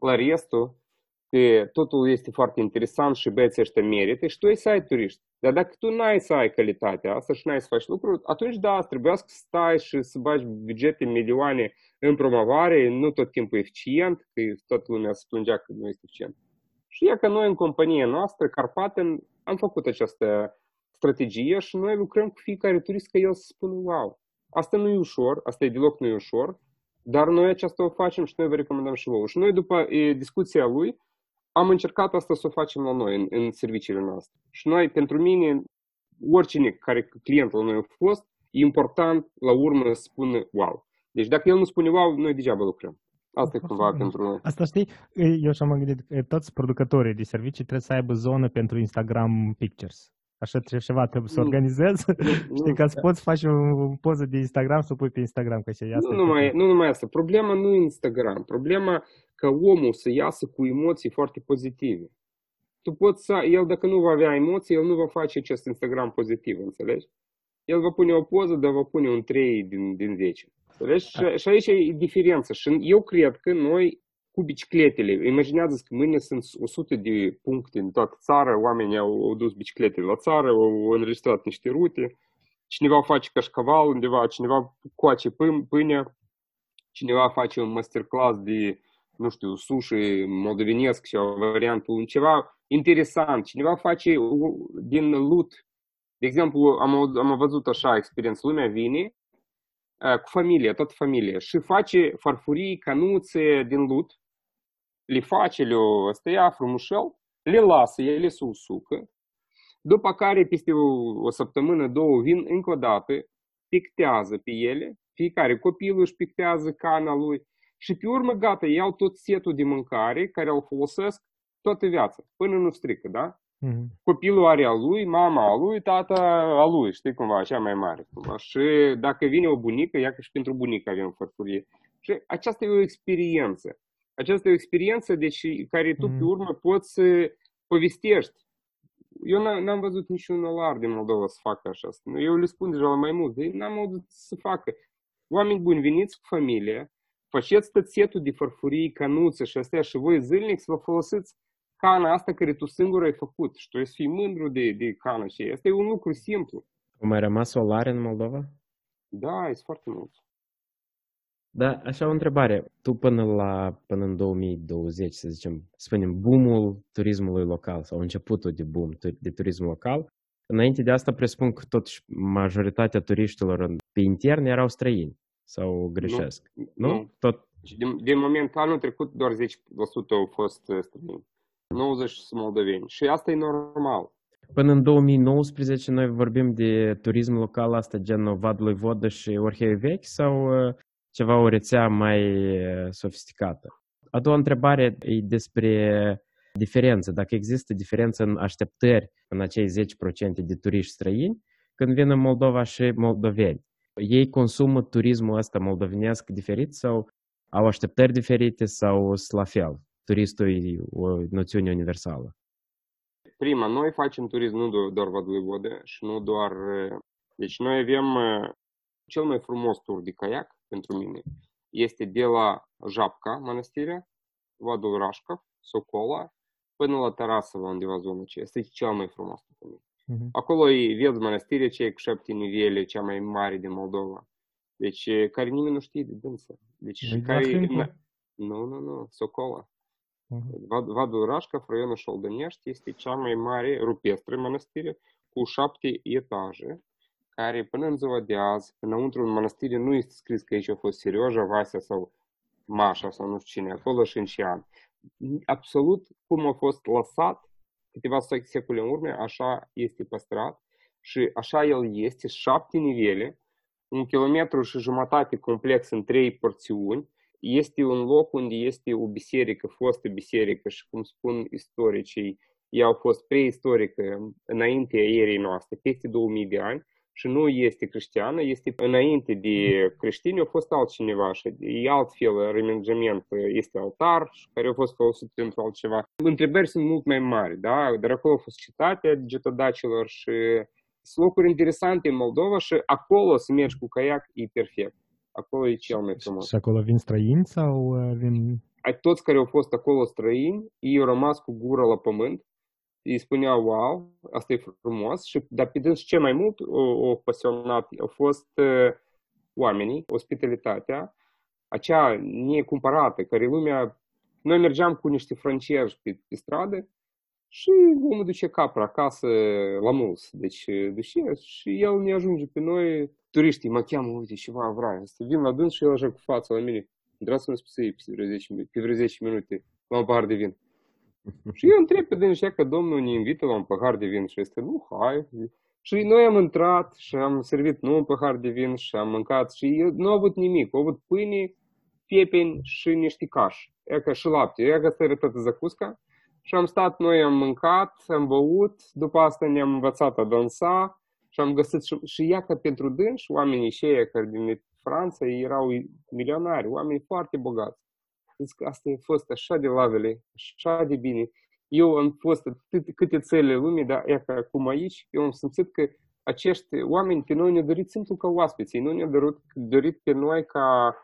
[SPEAKER 6] la restul, că totul este foarte interesant și băieții ăștia merită și tu ai să ai turiști. Dar dacă tu n-ai să ai calitatea asta și n-ai să faci lucruri, atunci da, trebuie să stai și să bagi bugete milioane în promovare, nu tot timpul eficient, că toată lumea se plângea că nu este eficient. Și e că noi în compania noastră, Carpaten, am făcut această strategie și noi lucrăm cu fiecare turist ca el să spună wow. Asta nu e ușor, asta e deloc nu e ușor, dar noi aceasta o facem și noi vă recomandăm și vouă. Și noi după e, discuția lui, am încercat asta să o facem la noi, în, în serviciile noastre. Și noi, pentru mine, oricine care client la noi a fost, e important la urmă să spună wow. Deci dacă el nu spune wow, noi degeaba lucrăm. Asta e cumva pentru noi.
[SPEAKER 5] Asta știi, eu și-am gândit, toți producătorii de servicii trebuie să aibă zonă pentru Instagram Pictures. Așa ceva trebuie să organizezi. Știi, ca să poți face o poză de Instagram să o pui pe Instagram. Că
[SPEAKER 6] nu, numai, nu numai asta. Problema nu e Instagram. Problema ca omul să iasă cu emoții foarte pozitive. Tu poți să, el dacă nu va avea emoții, el nu va face acest Instagram pozitiv, înțelegi? el va pune o poză, dar va pune un 3 din, din 10. Deci, și, și aici e diferența. Și eu cred că noi cu bicicletele, imaginează că mâine sunt 100 de puncte în toată țara, oamenii au, au dus bicicletele la țară, au înregistrat niște rute, cineva face cașcaval undeva, cineva coace pâinea, cineva face un masterclass de, nu știu, sushi moldovenesc sau variantul, ceva interesant, cineva face din lut. De exemplu, am, am văzut așa experiență, lumea vine cu familia, toată familia, și face farfurii, canuțe din lut, le face le ăstea frumușel, le lasă, ele se usucă, după care peste o, o săptămână, două, vin încă o dată, pictează pe ele, fiecare copil își pictează cana lui și pe urmă, gata, iau tot setul de mâncare care îl folosesc toată viața, până nu strică, da? Mm-hmm. Copilul are a lui, mama a lui, tata a lui, știi cumva, cea mai mare. Cumva. Și dacă vine o bunică, ia că și pentru bunică avem farfurie. Și aceasta e o experiență. Aceasta e o experiență deci, care tu mm-hmm. pe urmă poți să povestești. Eu n-am văzut niciun olar din Moldova să facă așa. Eu le spun deja la mai mult, dar n-am auzit să facă. Oameni buni, veniți cu familie, faceți tot setul de farfurii, canuțe și astea și voi zilnic să vă folosiți cana asta care tu singur ai făcut și tu ești fi mândru de, de cana și asta e un lucru simplu.
[SPEAKER 1] Au mai rămas solare în Moldova?
[SPEAKER 6] Da, e foarte mult.
[SPEAKER 1] Da, așa o întrebare. Tu până la până în 2020, să zicem, spunem, boomul turismului local sau începutul de boom de turism local, înainte de asta presupun că totuși majoritatea turiștilor pe intern erau străini sau greșesc. Nu? nu? nu. Tot...
[SPEAKER 6] Din, din moment anul trecut doar 10% au fost străini. 90 sunt moldoveni. Și asta e normal.
[SPEAKER 1] Până în 2019 noi vorbim de turism local, asta gen Vadului Vodă și Orhei Vechi sau uh, ceva o rețea mai uh, sofisticată? A doua întrebare e despre diferență. Dacă există diferență în așteptări în acei 10% de turiști străini când vin în Moldova și moldoveni. Ei consumă turismul ăsta moldovenesc diferit sau au așteptări diferite sau sunt la fel? turistul e o noțiune universală?
[SPEAKER 6] Prima, noi facem turism nu doar Vadului și nu doar... Deci noi avem cel mai frumos tur de caiac pentru mine. Este de la Japca, mănăstirea, Vadul Rașcov, Socola, până la Tarasova, undeva zona aceea. Este cel mai frumos pentru mine. Uh-huh. Acolo e vezi mănăstirea cea cu șapte nivele, cea mai mare din Moldova. Deci, care nimeni nu știe de dânsă. Deci,
[SPEAKER 5] Ei,
[SPEAKER 6] care...
[SPEAKER 5] Nu,
[SPEAKER 6] nu, nu, Socola. Vadul Rașcov, raionul Șoldănești, este cea mai mare rupestră mănăstire cu șapte etaje, care până în ziua de azi, înăuntru în mănăstire nu este scris că aici a fost Serioja, Vasea sau Mașa sau nu știu cine, acolo și în ce an. Absolut cum a fost lăsat câteva secole în urmă, așa este păstrat și așa el este, șapte nivele, un kilometru și jumătate complex în trei porțiuni, este un loc unde este o biserică, fostă biserică și cum spun istoricii, ea a fost preistorică înaintea erei noastre, peste 2000 de ani și nu este creștiană, este înainte de creștini, a fost altcineva și e altfel remangement, este altar care a fost folosit pentru altceva. Întrebări sunt mult mai mari, da? dar acolo a fost cetatea getodacilor și sunt locuri interesante în Moldova și acolo să mergi cu caiac e perfect. Acolo e cel mai frumos.
[SPEAKER 5] Și acolo vin străini sau uh, vin...
[SPEAKER 6] Toți care au fost acolo străini, ei au rămas cu gura la pământ. Ei spuneau, wow, asta e frumos. Și, dar pe dâns ce mai mult o, o pasionat au fost uh, oamenii, ospitalitatea, acea necumpărată, care lumea... Noi mergeam cu niște francezi pe, pe stradă și omul duce capra acasă la mulți. Deci duce și el ne ajunge pe noi turiștii mă cheamă, uite, ceva vrea. Să vin la dâns și el așa cu fața la mine. Vreau să-mi spui pe vreo 10, pe vreo 10 minute la un pahar de vin. Și eu întreb pe dâns că domnul ne invită la un pahar de vin și este, nu, hai. Și noi am intrat și am servit nu un pahar de vin și am mâncat și nu au avut nimic. Au avut pâine, piepeni și niște cași. E ca și lapte. E ca să toată zacusca. Și am stat, noi am mâncat, am băut, după asta ne-am învățat a dansa, și am găsit și, și ia că pentru dânsi, oamenii și ei care din Franța erau milionari, oameni foarte bogați. Zic că asta a fost așa de lavele, așa de bine. Eu am fost atât, câte țările lumii, dar e că acum aici, eu am simțit că acești oameni pe noi ne-au dorit simplu ca oaspeți, ei nu ne-au dorit, dorit pe noi ca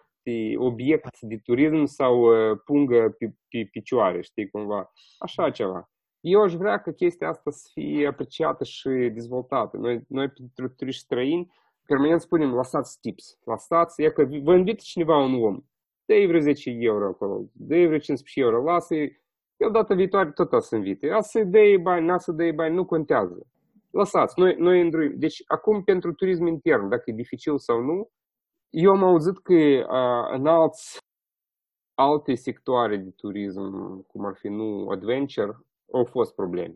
[SPEAKER 6] obiect de turism sau uh, pungă pe, pe picioare, știi, cumva. Așa ceva. Eu aș vrea ca chestia asta să fie apreciată și dezvoltată. Noi, noi pentru turiști străini, permanent spunem, lăsați tips, lăsați, e că vă invită cineva un om, dă-i vreo 10 euro acolo, dă-i vreo 15 euro, lasă-i, el data viitoare tot o să invite. A să dai bani, n-a să dai bani, nu contează. Lăsați, noi, noi îndruim. Deci acum pentru turism intern, dacă e dificil sau nu, eu am auzit că uh, în alți, alte sectoare de turism, cum ar fi nu adventure, au fost probleme.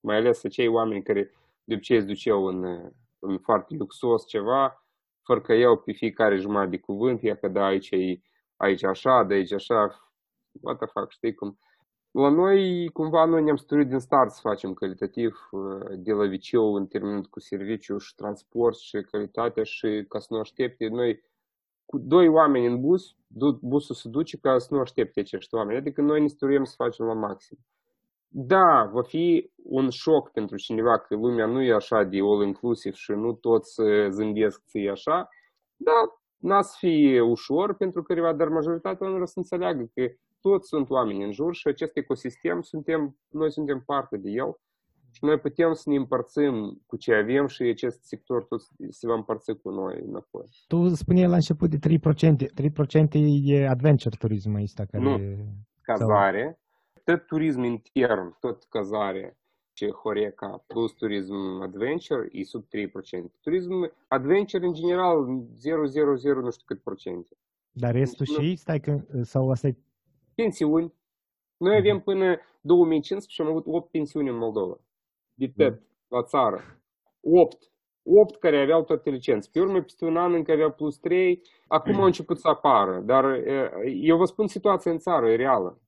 [SPEAKER 6] Mai ales acei oameni care de obicei îți duceau în, în foarte luxos ceva, fără că iau pe fiecare jumătate de cuvânt, ia că da, aici e aici așa, de aici așa, what the fuck, știi cum. La noi, cumva, noi ne-am studiat din start să facem calitativ de la viceu în termen cu serviciu și transport și calitatea și ca să nu aștepte. Noi cu doi oameni în bus, busul se duce ca să nu aștepte acești oameni. Adică noi ne studiem să facem la maxim. Da, va fi un șoc pentru cineva că lumea nu e așa de all-inclusiv și nu toți zâmbesc să e așa, dar n-a să fie ușor pentru careva, dar majoritatea oamenilor să înțeleagă că toți sunt oameni în jur și acest ecosistem suntem, noi suntem parte de el și noi putem să ne împărțim cu ce avem și acest sector tot se va împărți cu noi înapoi.
[SPEAKER 5] Tu spuneai la început de 3%. 3% e adventure turism ăsta care...
[SPEAKER 6] Nu, cazare. Tot turism intern, tot cazare ce Horeca plus turism adventure e sub 3%. Turism adventure în general 0,00 nu știu cât procente.
[SPEAKER 5] Dar restul deci, și stai că, sau asta e...
[SPEAKER 6] Pensiuni. Noi avem până 2015 și am avut 8 pensiuni în Moldova. De tot, mm. la țară. 8. 8 care aveau toate licențe. Pe urmă, peste un an încă avea plus 3. Acum mm. au început să apară. Dar eu vă spun situația în țară, e reală.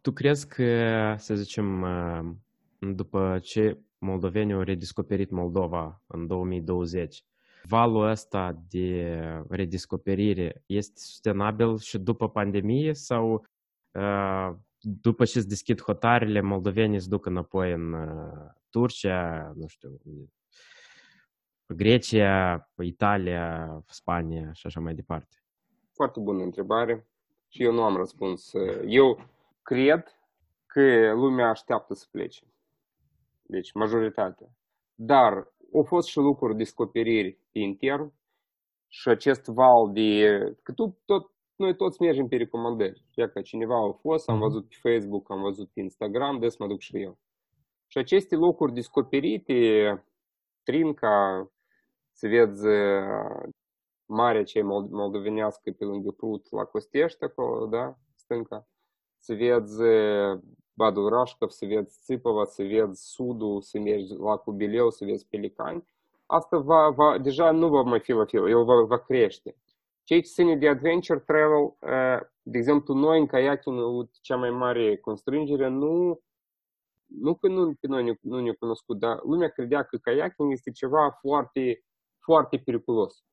[SPEAKER 1] Tu crezi că, să zicem, după ce moldovenii au redescoperit Moldova în 2020, valul ăsta de redescoperire este sustenabil și după pandemie sau după ce se deschid hotarele, moldovenii se duc înapoi în Turcia, nu știu, Grecia, Italia, Spania și așa mai departe?
[SPEAKER 6] Foarte bună întrebare și eu nu am răspuns. Eu cred că lumea așteaptă să plece deci majoritatea. Dar au fost și lucruri descoperiri pe intern și acest val de... Că tu tot, noi toți mergem pe recomandări. Ia că cineva a fost, am mhm. văzut pe Facebook, am văzut pe Instagram, des mă duc și eu. Și aceste locuri descoperite, Trinca, să vezi marea cea moldovenească pe lângă Prut la Costești acolo, da, stânca, să vezi Badul Rașcov, să vezi Țipăva, să vezi Sudul, să mergi la Cubileu, să vezi Pelicani, asta va, va, deja nu va mai fi la fel, el va, va crește. Cei ce ține de adventure travel, de exemplu, noi în kayaking avut cea mai mare constrângere, nu, nu că nu, pe noi nu, nu ne cunoscut, dar lumea credea că kayaking este ceva foarte, foarte periculos.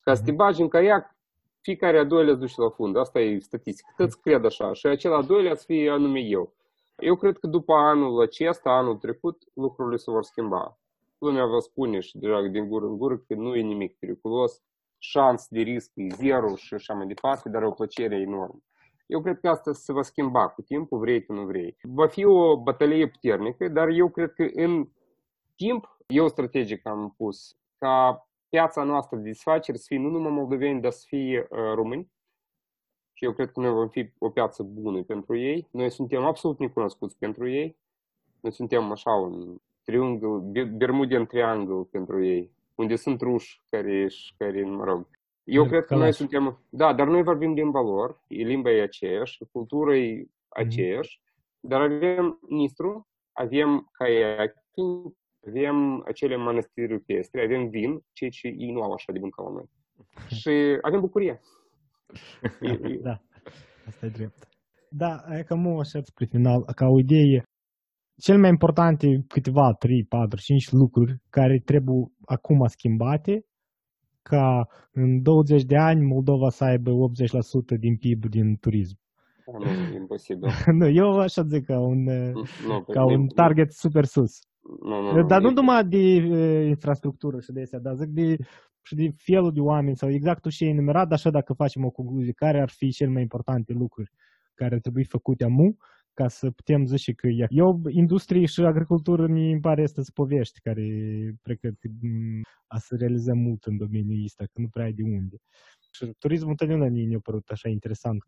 [SPEAKER 6] Ca să te bagi în kayak, fiecare a doilea duce la fund. Asta e statistică. Toți cred așa. Și acela a doilea să fie anume eu. Eu cred că după anul acesta, anul trecut, lucrurile se vor schimba. Lumea vă spune și deja din gură în gură că nu e nimic periculos, șans de risc e zero și așa mai departe, dar o plăcere enormă. Eu cred că asta se va schimba cu timpul, vrei că nu vrei. Va fi o bătălie puternică, dar eu cred că în timp, eu strategic am pus ca piața noastră de desfaceri să fie nu numai moldoveni, dar să fie uh, români. Și eu cred că noi vom fi o piață bună pentru ei. Noi suntem absolut necunoscuți pentru ei. Noi suntem așa un triunghi, Bermudian Triangle pentru ei, unde sunt ruși care, care mă rog. Eu cred că noi suntem, da, dar noi vorbim limba lor, limba e aceeași, cultura e aceeași, dar avem Nistru, avem kayaking, avem acele mănăstiri rupestre, avem vin, ceea ce ei nu au așa de bun ca la noi. Și avem bucurie.
[SPEAKER 5] da, asta e drept. Da, e cam așa spre final, ca o idee, cel mai importante câteva 3, 4, 5 lucruri care trebuie acum schimbate ca în 20 de ani Moldova să aibă 80% din PIB din turism.
[SPEAKER 6] Nu, imposibil.
[SPEAKER 5] nu, eu așa zic ca un, nu, ca un target super sus.
[SPEAKER 6] Nu, nu, nu.
[SPEAKER 5] Dar nu
[SPEAKER 6] E-
[SPEAKER 5] numai de uh, infrastructură și de astea, dar zic de, și de felul de oameni sau exact tu și ai enumerat, dar așa dacă facem o concluzie, care ar fi cele mai importante lucruri care ar trebui făcute amu ca să putem zice că e- eu, industrie și agricultură, mi pare asta să povești care cred că m, a să realizăm mult în domeniul ăsta, că nu prea ai de unde. Și turismul întotdeauna mi- mi-a părut așa interesant.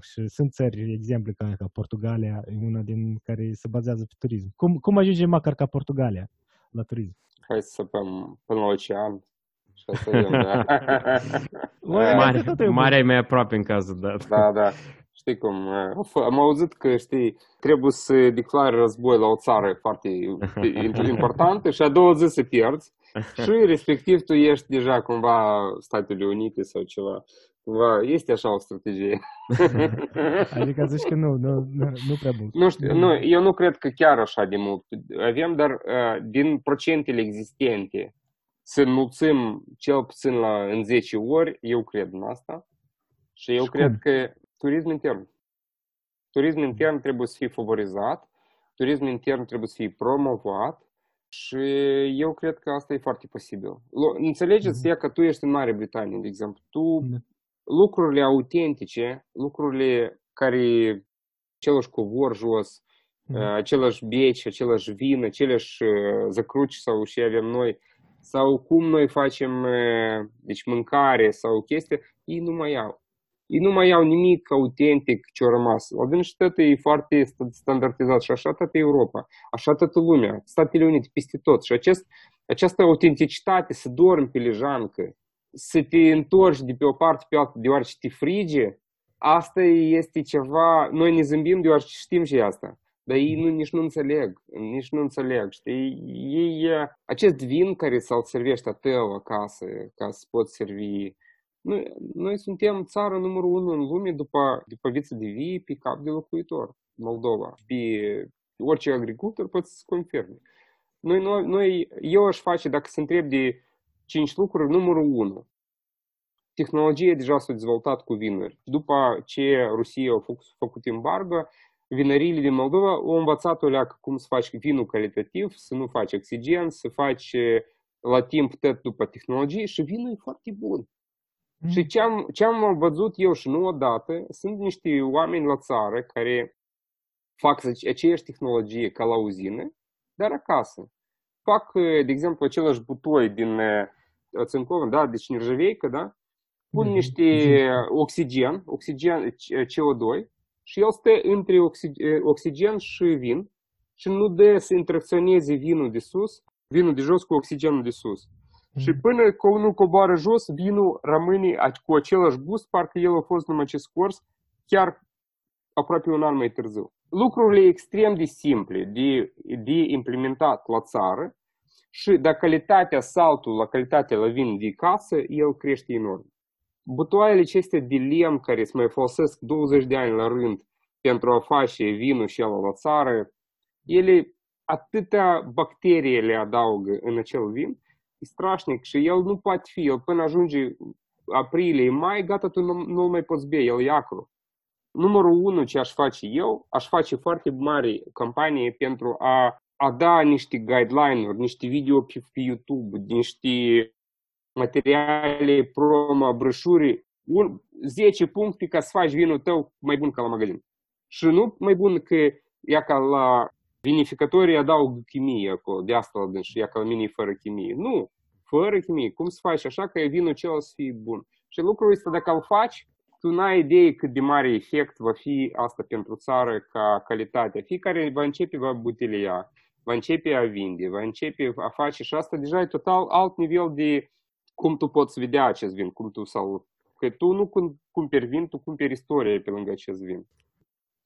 [SPEAKER 5] Și sunt țări, exemple ca, ca Portugalia, e una din care se bazează pe turism. Cum, cum ajungem măcar ca Portugalia la turism?
[SPEAKER 6] Hai să săpăm până la ocean. Și să vedem, da.
[SPEAKER 5] Oi,
[SPEAKER 6] Da.
[SPEAKER 1] Mare,
[SPEAKER 5] atât e bun.
[SPEAKER 1] marea e mai aproape în cazul dat.
[SPEAKER 6] Da, da. Știi cum, uh, am auzit că, știi, trebuie să declari război la o țară foarte importantă și a doua zi să pierzi și respectiv tu ești deja cumva Statele Unite sau ceva. Cumva, este așa o strategie.
[SPEAKER 5] Adică zici că nu, nu, nu, nu prea mult.
[SPEAKER 6] Nu știu, nu, eu nu cred că chiar așa de mult avem, dar uh, din procentele existente să înmulțim cel puțin la, în 10 ori, eu cred în asta. Și eu
[SPEAKER 5] Și
[SPEAKER 6] cred
[SPEAKER 5] cum?
[SPEAKER 6] că turism intern. Turism intern trebuie să fie favorizat, turism intern trebuie să fie promovat și eu cred că asta e foarte posibil. Lu- Înțelegeți ea că tu ești în Marea Britanie, de exemplu. Tu
[SPEAKER 5] Da.
[SPEAKER 6] Lucrurile autentice, lucrurile care același covor jos,
[SPEAKER 5] Mhm.
[SPEAKER 6] uh, același beci, același vin, aceleași uh, zăcruci sau și avem noi, sau cum noi facem uh, deci mâncare sau chestii, ei nu mai au. Ei nu mai au nimic autentic ce a rămas. Odin și tot e foarte st- standardizat și așa tot Europa, așa toată lumea, Statele Unite, peste tot. Și acest, această autenticitate să dormi pe lejancă, să te întorci de pe o parte pe alta deoarece te frige, asta este ceva, noi ne zâmbim deoarece știm și asta. Dar ei nu, nici nu înțeleg, nici nu înțeleg, știi? Ei, eh, acest vin care să-l servești a tău acasă, ca să poți servi. Noi, noi suntem țara numărul unu în lume după, după viță de vie pe cap de locuitor, Moldova. Pe orice agricultor poate să confirme. Noi, noi, noi, eu aș face, dacă se întreb de cinci lucruri, numărul unu. Tehnologia deja s-a dezvoltat cu vinuri. După ce Rusia a făcut, făcut embargo, vinăriile din Moldova au învățat o leacă cum să faci vinul calitativ, să nu faci oxigen, să faci eh, la timp tot după tehnologie și vinul e foarte bun. Și ce am, ce am văzut eu și nu odată, sunt niște oameni la țară care fac zice, aceeași tehnologie ca la uzină, dar acasă. Fac, eh, de exemplu, același butoi din eh, țâncovă, da? deci nirjaveică, da? pun niște oxigen, oxigen CO2 și el stă între oxigen și vin și nu de să interacționeze vinul de sus, vinul de jos cu oxigenul de sus. Și până că nu coboară jos, vinul rămâne cu același gust, parcă el a fost numai ce scors, chiar aproape un an mai târziu. Lucrurile extrem de simple de, de implementat la țară, și dacă calitatea saltul la calitatea la vin de casă, el crește enorm. Butoaiele acestea de lemn care se mai folosesc 20 de ani la rând pentru a face vinul și el la țară, ele atâtea bacterii le adaugă în acel vin, e strașnic și el nu poate fi, el până ajunge aprilie, mai, gata, tu nu, nu mai poți bea, el e acru. Numărul unu ce aș face eu, aș face foarte mare campanie pentru a, a da niște guideline-uri, niște video pe, pe YouTube, niște materiale promo, broșuri, un, 10 puncte ca să faci vinul tău mai bun ca la magazin. Și nu mai bun că ea ca la vinificatorii adaugă chimie acolo, de asta la dâns, și ea ca la mine e fără chimie. Nu, fără chimie. Cum să faci așa ca vinul cel să fie bun? Și lucrul ăsta dacă îl faci, tu n-ai idee cât de mare efect va fi asta pentru țară ca calitate. Fiecare va începe va butelia, va începe a vinde, va începe a face și asta deja e total alt nivel de cum tu poți vedea acest vin, cum tu sau că tu nu cum- cumperi vin, tu cumperi istorie pe lângă acest vin.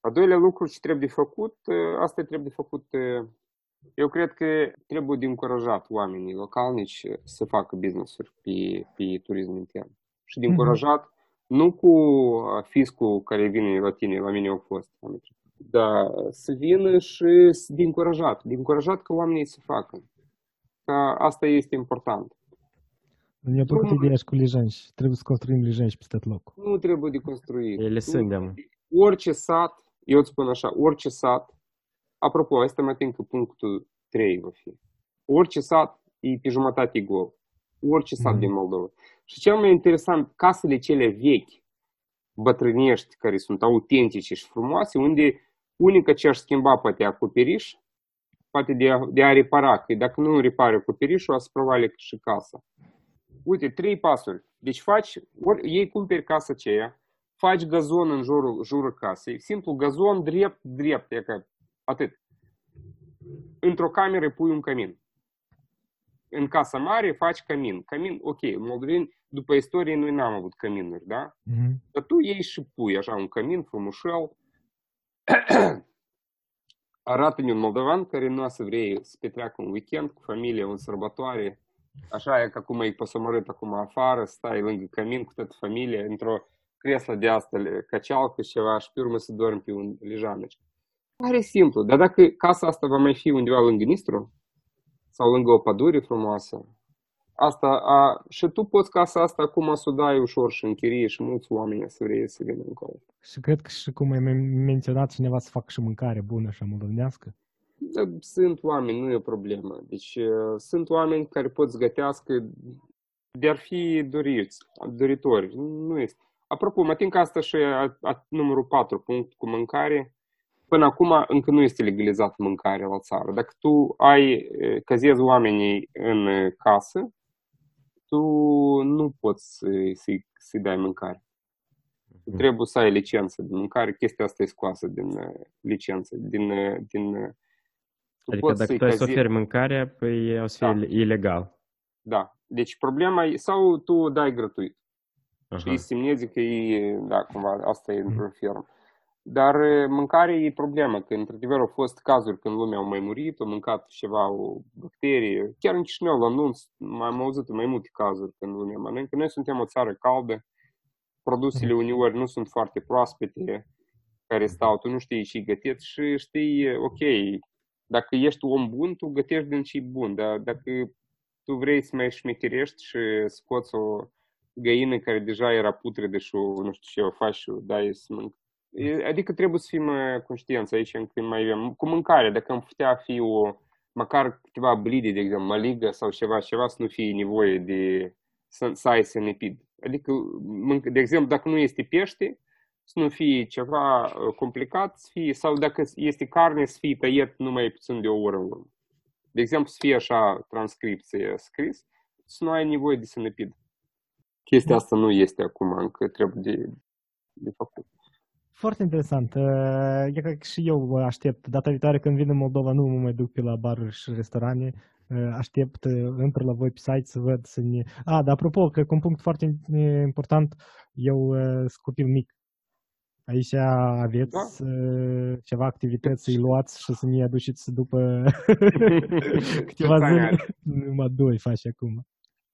[SPEAKER 6] A doilea lucru ce trebuie de făcut, ă, asta trebuie de făcut, ă, eu cred că trebuie de încurajat oamenii localnici să facă business-uri pe, pe turism intern. Și de
[SPEAKER 5] Mhm.
[SPEAKER 6] încurajat, nu cu ă, fiscul care vine la tine, la mine au fost, anul trecut, dar să vină și să- de încurajat, de încurajat ca oamenii să facă. Că asta este important.
[SPEAKER 5] Mi-a plăcut
[SPEAKER 6] Nu,
[SPEAKER 5] ideea și cu lijanci. Trebuie să construim lijanci peste tot locul.
[SPEAKER 6] Nu trebuie de construit.
[SPEAKER 1] Ele
[SPEAKER 6] Tu-
[SPEAKER 1] sunt, da.
[SPEAKER 6] Orice sat, eu îți spun așa, orice sat, apropo, asta mă ating că punctul trei va fi. Orice sat e pe jumătate gol. Orice sat
[SPEAKER 5] Mhm.
[SPEAKER 6] din Moldova. Și cel mai interesant, casele cele vechi, bătrânești, care sunt autentice și frumoase, unde unica ce aș schimba poate acoperiș, poate de a, de a repara, că dacă nu repari acoperișul, o să provale și casa. Uite, trei pasuri. Deci faci, ori ei cumperi casa aceea, faci gazon în jurul, jurul casei, simplu gazon drept, drept, e ca atât. Într-o cameră pui un cămin. În casa mare faci cămin. Cămin, ok, moldoveni, după istorie noi n-am avut căminuri, da?
[SPEAKER 5] Mhm.
[SPEAKER 6] Dar tu iei și pui așa un cămin frumușel. Arată-ne un moldovan care nu o să vrei să petreacă un weekend cu familia, în sărbătoare. Așa e că acum e posomorât acum afară, stai lângă cămin cu toată familia, într-o creslă de asta, căcealcă și ceva și pe urmă să dormi pe un lejanăci. Pare simplu, dar dacă casa asta va mai fi undeva lângă Nistru sau lângă o pădure frumoasă, asta, a, și tu poți casa asta acum să o dai ușor și în chirie și mulți oameni să vrei să vină încolo.
[SPEAKER 5] Și cred că și cum ai men- menționat cineva să facă și mâncare bună și moldovenească.
[SPEAKER 6] Da, sunt oameni, nu e o problemă. Deci uh, sunt oameni care pot să gătească de ar fi doriți, doritori. Nu este. Apropo, mă ating că asta și a, a, numărul 4, punct cu mâncare. Până acum încă nu este legalizat mâncarea la țară. Dacă tu ai, eh, cazezi oamenii în eh, casă, tu nu poți să-i, să-i, să-i dai mâncare. Tu trebuie să ai licență de mâncare. Chestia asta e scoasă din eh, licență, din, eh, din eh, tu
[SPEAKER 1] Adică
[SPEAKER 6] poți
[SPEAKER 1] dacă
[SPEAKER 6] să-i
[SPEAKER 1] tu ai să
[SPEAKER 6] caze-
[SPEAKER 1] oferi mâncare, păi o să fie
[SPEAKER 6] Da.
[SPEAKER 1] ilegal.
[SPEAKER 6] Da. Deci problema e, sau tu o dai gratuit.
[SPEAKER 1] Aha.
[SPEAKER 6] Și îi semnezi că e, da, cumva, asta e într-un ferm. Dar e, mâncarea e problema, că într-adevăr au fost cazuri când lumea au mai murit, au mâncat ceva, o bacterie. Chiar în Chișinău, la anunț, am auzit mai multe cazuri când lumea mănâncă. Noi suntem o țară caldă, produsele uneori nu sunt foarte proaspete, care stau, tu nu știi ce gătit și știi, ok, dacă ești om bun, tu gătești din ce bun, dar dacă tu vrei să mai șmecherești și scoți o găină care deja era putredă și o, nu știu ce o faci și o dai să mânc. E- Adică trebuie să fim uh, conștienți aici încă mai avem. Cu mâncare, dacă am putea fi o, măcar câteva blide, de exemplu, măligă sau ceva, ceva să nu fie nevoie de să, să ai senepid. Adică, mânc- de exemplu, dacă nu este pește, să nu fie ceva uh, complicat, să fie, sau dacă este carne, să fie tăiet numai puțin de o oră în urmă. De exemplu, să fie așa transcripție scris, să nu ai nevoie de senepid. Chestia asta nu este acum, încă trebuie de, de făcut.
[SPEAKER 5] Foarte interesant. Uh, E că și eu mă aștept. Data viitoare când vin în Moldova nu mă mai duc pe la baruri și restorane. Uh, Aștept, uh, intru la voi pe site să văd să ne... A, dar apropo, cred că un punct foarte uh, important, eu uh, sunt copil mic. Aici aveți
[SPEAKER 6] Da.
[SPEAKER 5] uh, ceva activități să-i luați și să ne aduceți după câteva
[SPEAKER 6] Câți ani
[SPEAKER 5] zile.
[SPEAKER 6] are?
[SPEAKER 5] Numai doi faci acum.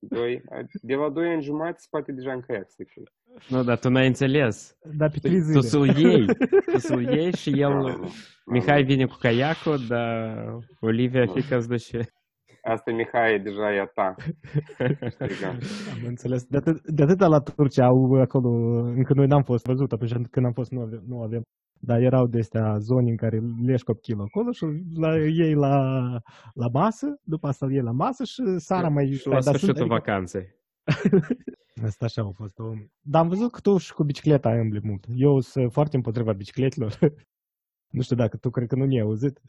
[SPEAKER 6] Doi, de la 2 ani jumătate se poate deja în caiac să fie.
[SPEAKER 1] Nu, dar tu n-ai înțeles.
[SPEAKER 5] Dar pe
[SPEAKER 1] Tu,
[SPEAKER 5] trei
[SPEAKER 1] tu
[SPEAKER 5] zile.
[SPEAKER 1] să-l iei. Tu să-l iei și el...
[SPEAKER 6] Nu, nu, nu.
[SPEAKER 1] Mihai vine cu caiacul, dar Olivia fica îți duce.
[SPEAKER 6] Asta Mihai deja e a ta. Striga.
[SPEAKER 5] Am înțeles. De, atât, de atâta la Turcia au acolo, încă noi n-am fost văzut, atunci când am fost nu avem, nu avem. Dar erau de astea zone în care leși copilul acolo și la, ei la, la masă, după asta îl iei la masă și sara mai
[SPEAKER 1] Și la sfârșitul vacanței.
[SPEAKER 5] Asta așa a fost. o- Dar am văzut că tu și cu bicicleta ai îmbli mult. Eu sunt foarte împotriva bicicletelor. nu știu dacă tu cred că nu mi-ai auzit.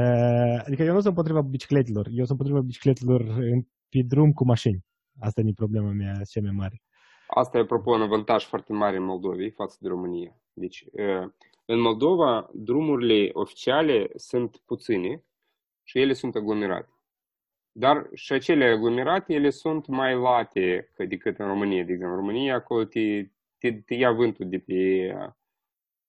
[SPEAKER 5] Uh, Adică eu nu sunt împotriva bicicletelor. Eu sunt împotriva bicicletelor în- pe drum cu mașini. Asta e problema mea cea mai mare.
[SPEAKER 6] Asta e, apropo, un avantaj foarte mare în Moldovei față de România. Deci, uh, în Moldova, drumurile oficiale sunt puține și ele sunt aglomerate. Dar și acele aglomerate, ele sunt mai late ca decât în România. De exemplu, în România, acolo te, te, te ia vântul de pe... uh,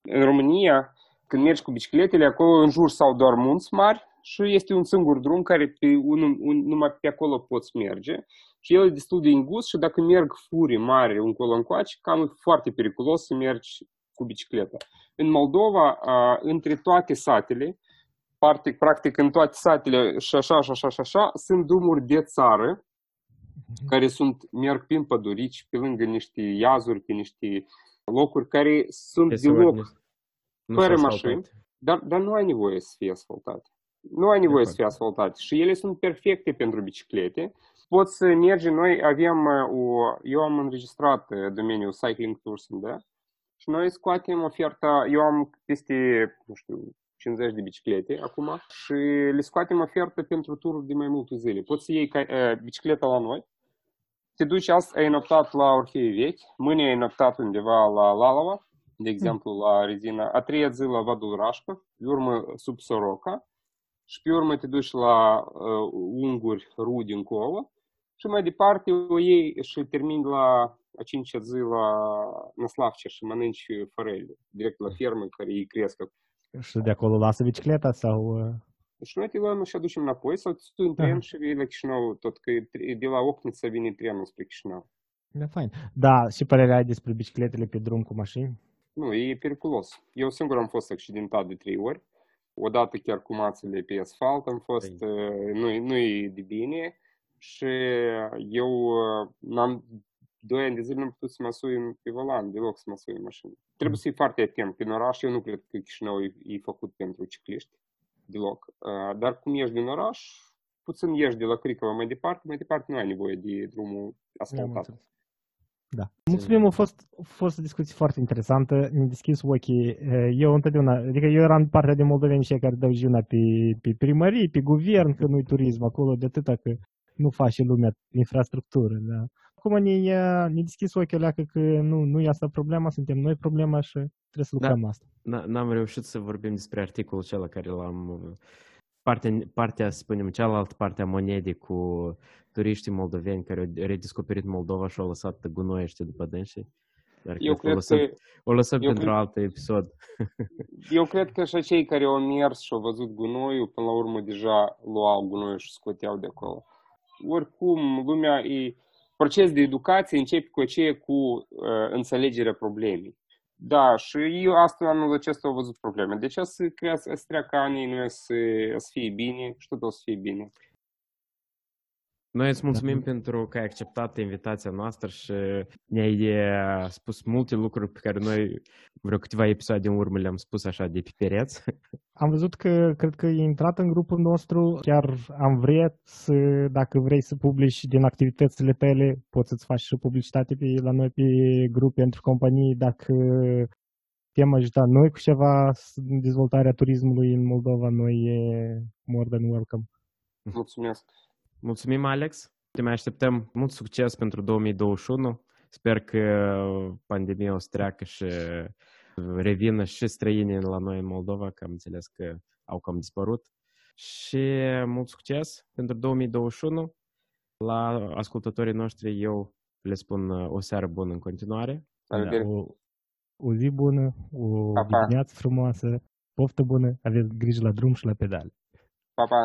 [SPEAKER 6] În România, când mergi cu bicicletele, acolo în jur sau doar munți mari și este un singur drum care pe un, un, numai pe acolo poți merge și el e destul de îngust și dacă merg furi mari încolo încoace, cam e foarte periculos să mergi cu bicicleta. În Moldova, a, între toate satele, practic, practic în toate satele și așa, și așa, și așa, sunt drumuri de țară care sunt, merg prin pădurici, pe lângă niște iazuri, pe niște locuri care sunt
[SPEAKER 1] Deseori
[SPEAKER 6] deloc
[SPEAKER 1] nu- nu
[SPEAKER 6] fără
[SPEAKER 1] s-a
[SPEAKER 6] mașini,
[SPEAKER 1] asfaltat.
[SPEAKER 6] dar, dar nu ai nevoie să fie asfaltate. Nu ai nevoie
[SPEAKER 1] De
[SPEAKER 6] să fie asfaltate. Și ele sunt perfecte pentru biciclete. Poți să mergi, noi avem uh, o, eu am înregistrat uh, domeniul Cycling Tours da? Și noi scoatem oferta, eu am peste, nu știu, 50 de biciclete acum și le scoatem ofertă pentru tururi de mai multe zile. Poți să iei ca, uh, bicicleta la noi, te duci azi, ai noptat la Orhei Vechi, mâine ai noptat undeva la Lalova, de exemplu la rezina, a treia zi la Vadul Rașcă, pe urmă sub Soroca și pe urmă te duci la uh, Unguri, Rudincova și mai departe o iei și termini la a cincea zi la Năslavce și mănânci forele, direct la fermă care îi cresc.
[SPEAKER 5] Și de acolo lasă bicicleta sau... uh,
[SPEAKER 6] Și noi te luăm și aducem înapoi sau ți tu în tren
[SPEAKER 5] Aha.
[SPEAKER 6] și vii la Chișinău, tot că e de la Ocnița vine trenul spre Chișinău.
[SPEAKER 5] E fain. Da, și părerea ai despre bicicletele pe drum cu mașini?
[SPEAKER 6] Nu, e periculos. Eu singur am fost accidentat de trei ori. Odată chiar cu mațele pe asfalt am fost, uh, nu, nu e de bine și eu uh, n-am, doi ani de zile nu am putut să mă sui pe volan, deloc să mă sui în mașină. Trebuie să fii foarte atent. În oraș eu nu cred că Chișinău e, e făcut pentru cicliști, deloc. Uh, Dar cum ești din oraș, puțin ieși de la Cricova mai departe, mai departe nu ai nevoie de drumul
[SPEAKER 5] Am
[SPEAKER 6] asfaltat.
[SPEAKER 5] înțeles. Da. Mulțumim, a fost, a fost o discuție foarte interesantă. Mi-a deschis ochii. Eh, Eu întotdeauna, adică eu eram partea de moldoveni și care dau juna pe, pe primării, pe guvern, că nu-i turism acolo, de atâta că nu face lumea infrastructură. Da. Acum ne, ne deschis ochii alea că, că nu, nu e asta problema, suntem noi problema și trebuie să lucrăm la asta.
[SPEAKER 1] N- N-am reușit să vorbim despre articolul acela care l-am... uh, Partea, partea, să spunem, cealaltă parte a monedii cu turiștii moldoveni care au redescoperit Moldova și au lăsat gunoi ăștia după dânsii. Dar
[SPEAKER 6] Eu
[SPEAKER 1] o
[SPEAKER 6] cred
[SPEAKER 1] lăsăm,
[SPEAKER 6] că
[SPEAKER 1] o lăsăm
[SPEAKER 6] eu
[SPEAKER 1] pentru
[SPEAKER 6] cred-
[SPEAKER 1] alt episod.
[SPEAKER 6] Eu cred că și cei care au mers și au văzut gunoiul, până la urmă deja luau gunoiul și scoteau de acolo. Oricum, lumea e... Proces de educație începe cu aceea cu uh, înțelegerea problemei. Da, și eu asta anul acesta au văzut probleme. Deci să crească, să treacă ani, noi să, să fie bine și tot o să fie bine.
[SPEAKER 1] Noi îți mulțumim pentru că ai acceptat invitația noastră și ne-ai eh, spus multe lucruri pe care noi vreo câteva episoade în urmă le-am spus așa de pe pereți.
[SPEAKER 5] Am văzut că cred că e intrat în grupul nostru, chiar am vrea să, dacă vrei să publici din activitățile tale, poți să-ți faci și publicitate pe, la noi pe grup pentru companii, dacă te-am ajutat noi cu ceva în dezvoltarea turismului în Moldova, noi e more than welcome.
[SPEAKER 6] Mulțumesc!
[SPEAKER 1] Mulțumim, Alex. Te mai așteptăm mult succes pentru 2021. Sper că pandemia o să treacă și revină și străinii la noi în Moldova, că am înțeles că au cam dispărut. Și mult succes pentru 2021. La ascultătorii noștri eu le spun uh, o seară bună în continuare.
[SPEAKER 5] Da,
[SPEAKER 6] La revedere!
[SPEAKER 5] o, o zi bună, o
[SPEAKER 6] Pa, pa.
[SPEAKER 5] dimineață frumoasă, poftă bună, aveți grijă la drum și la pedale.
[SPEAKER 6] Pa, pa!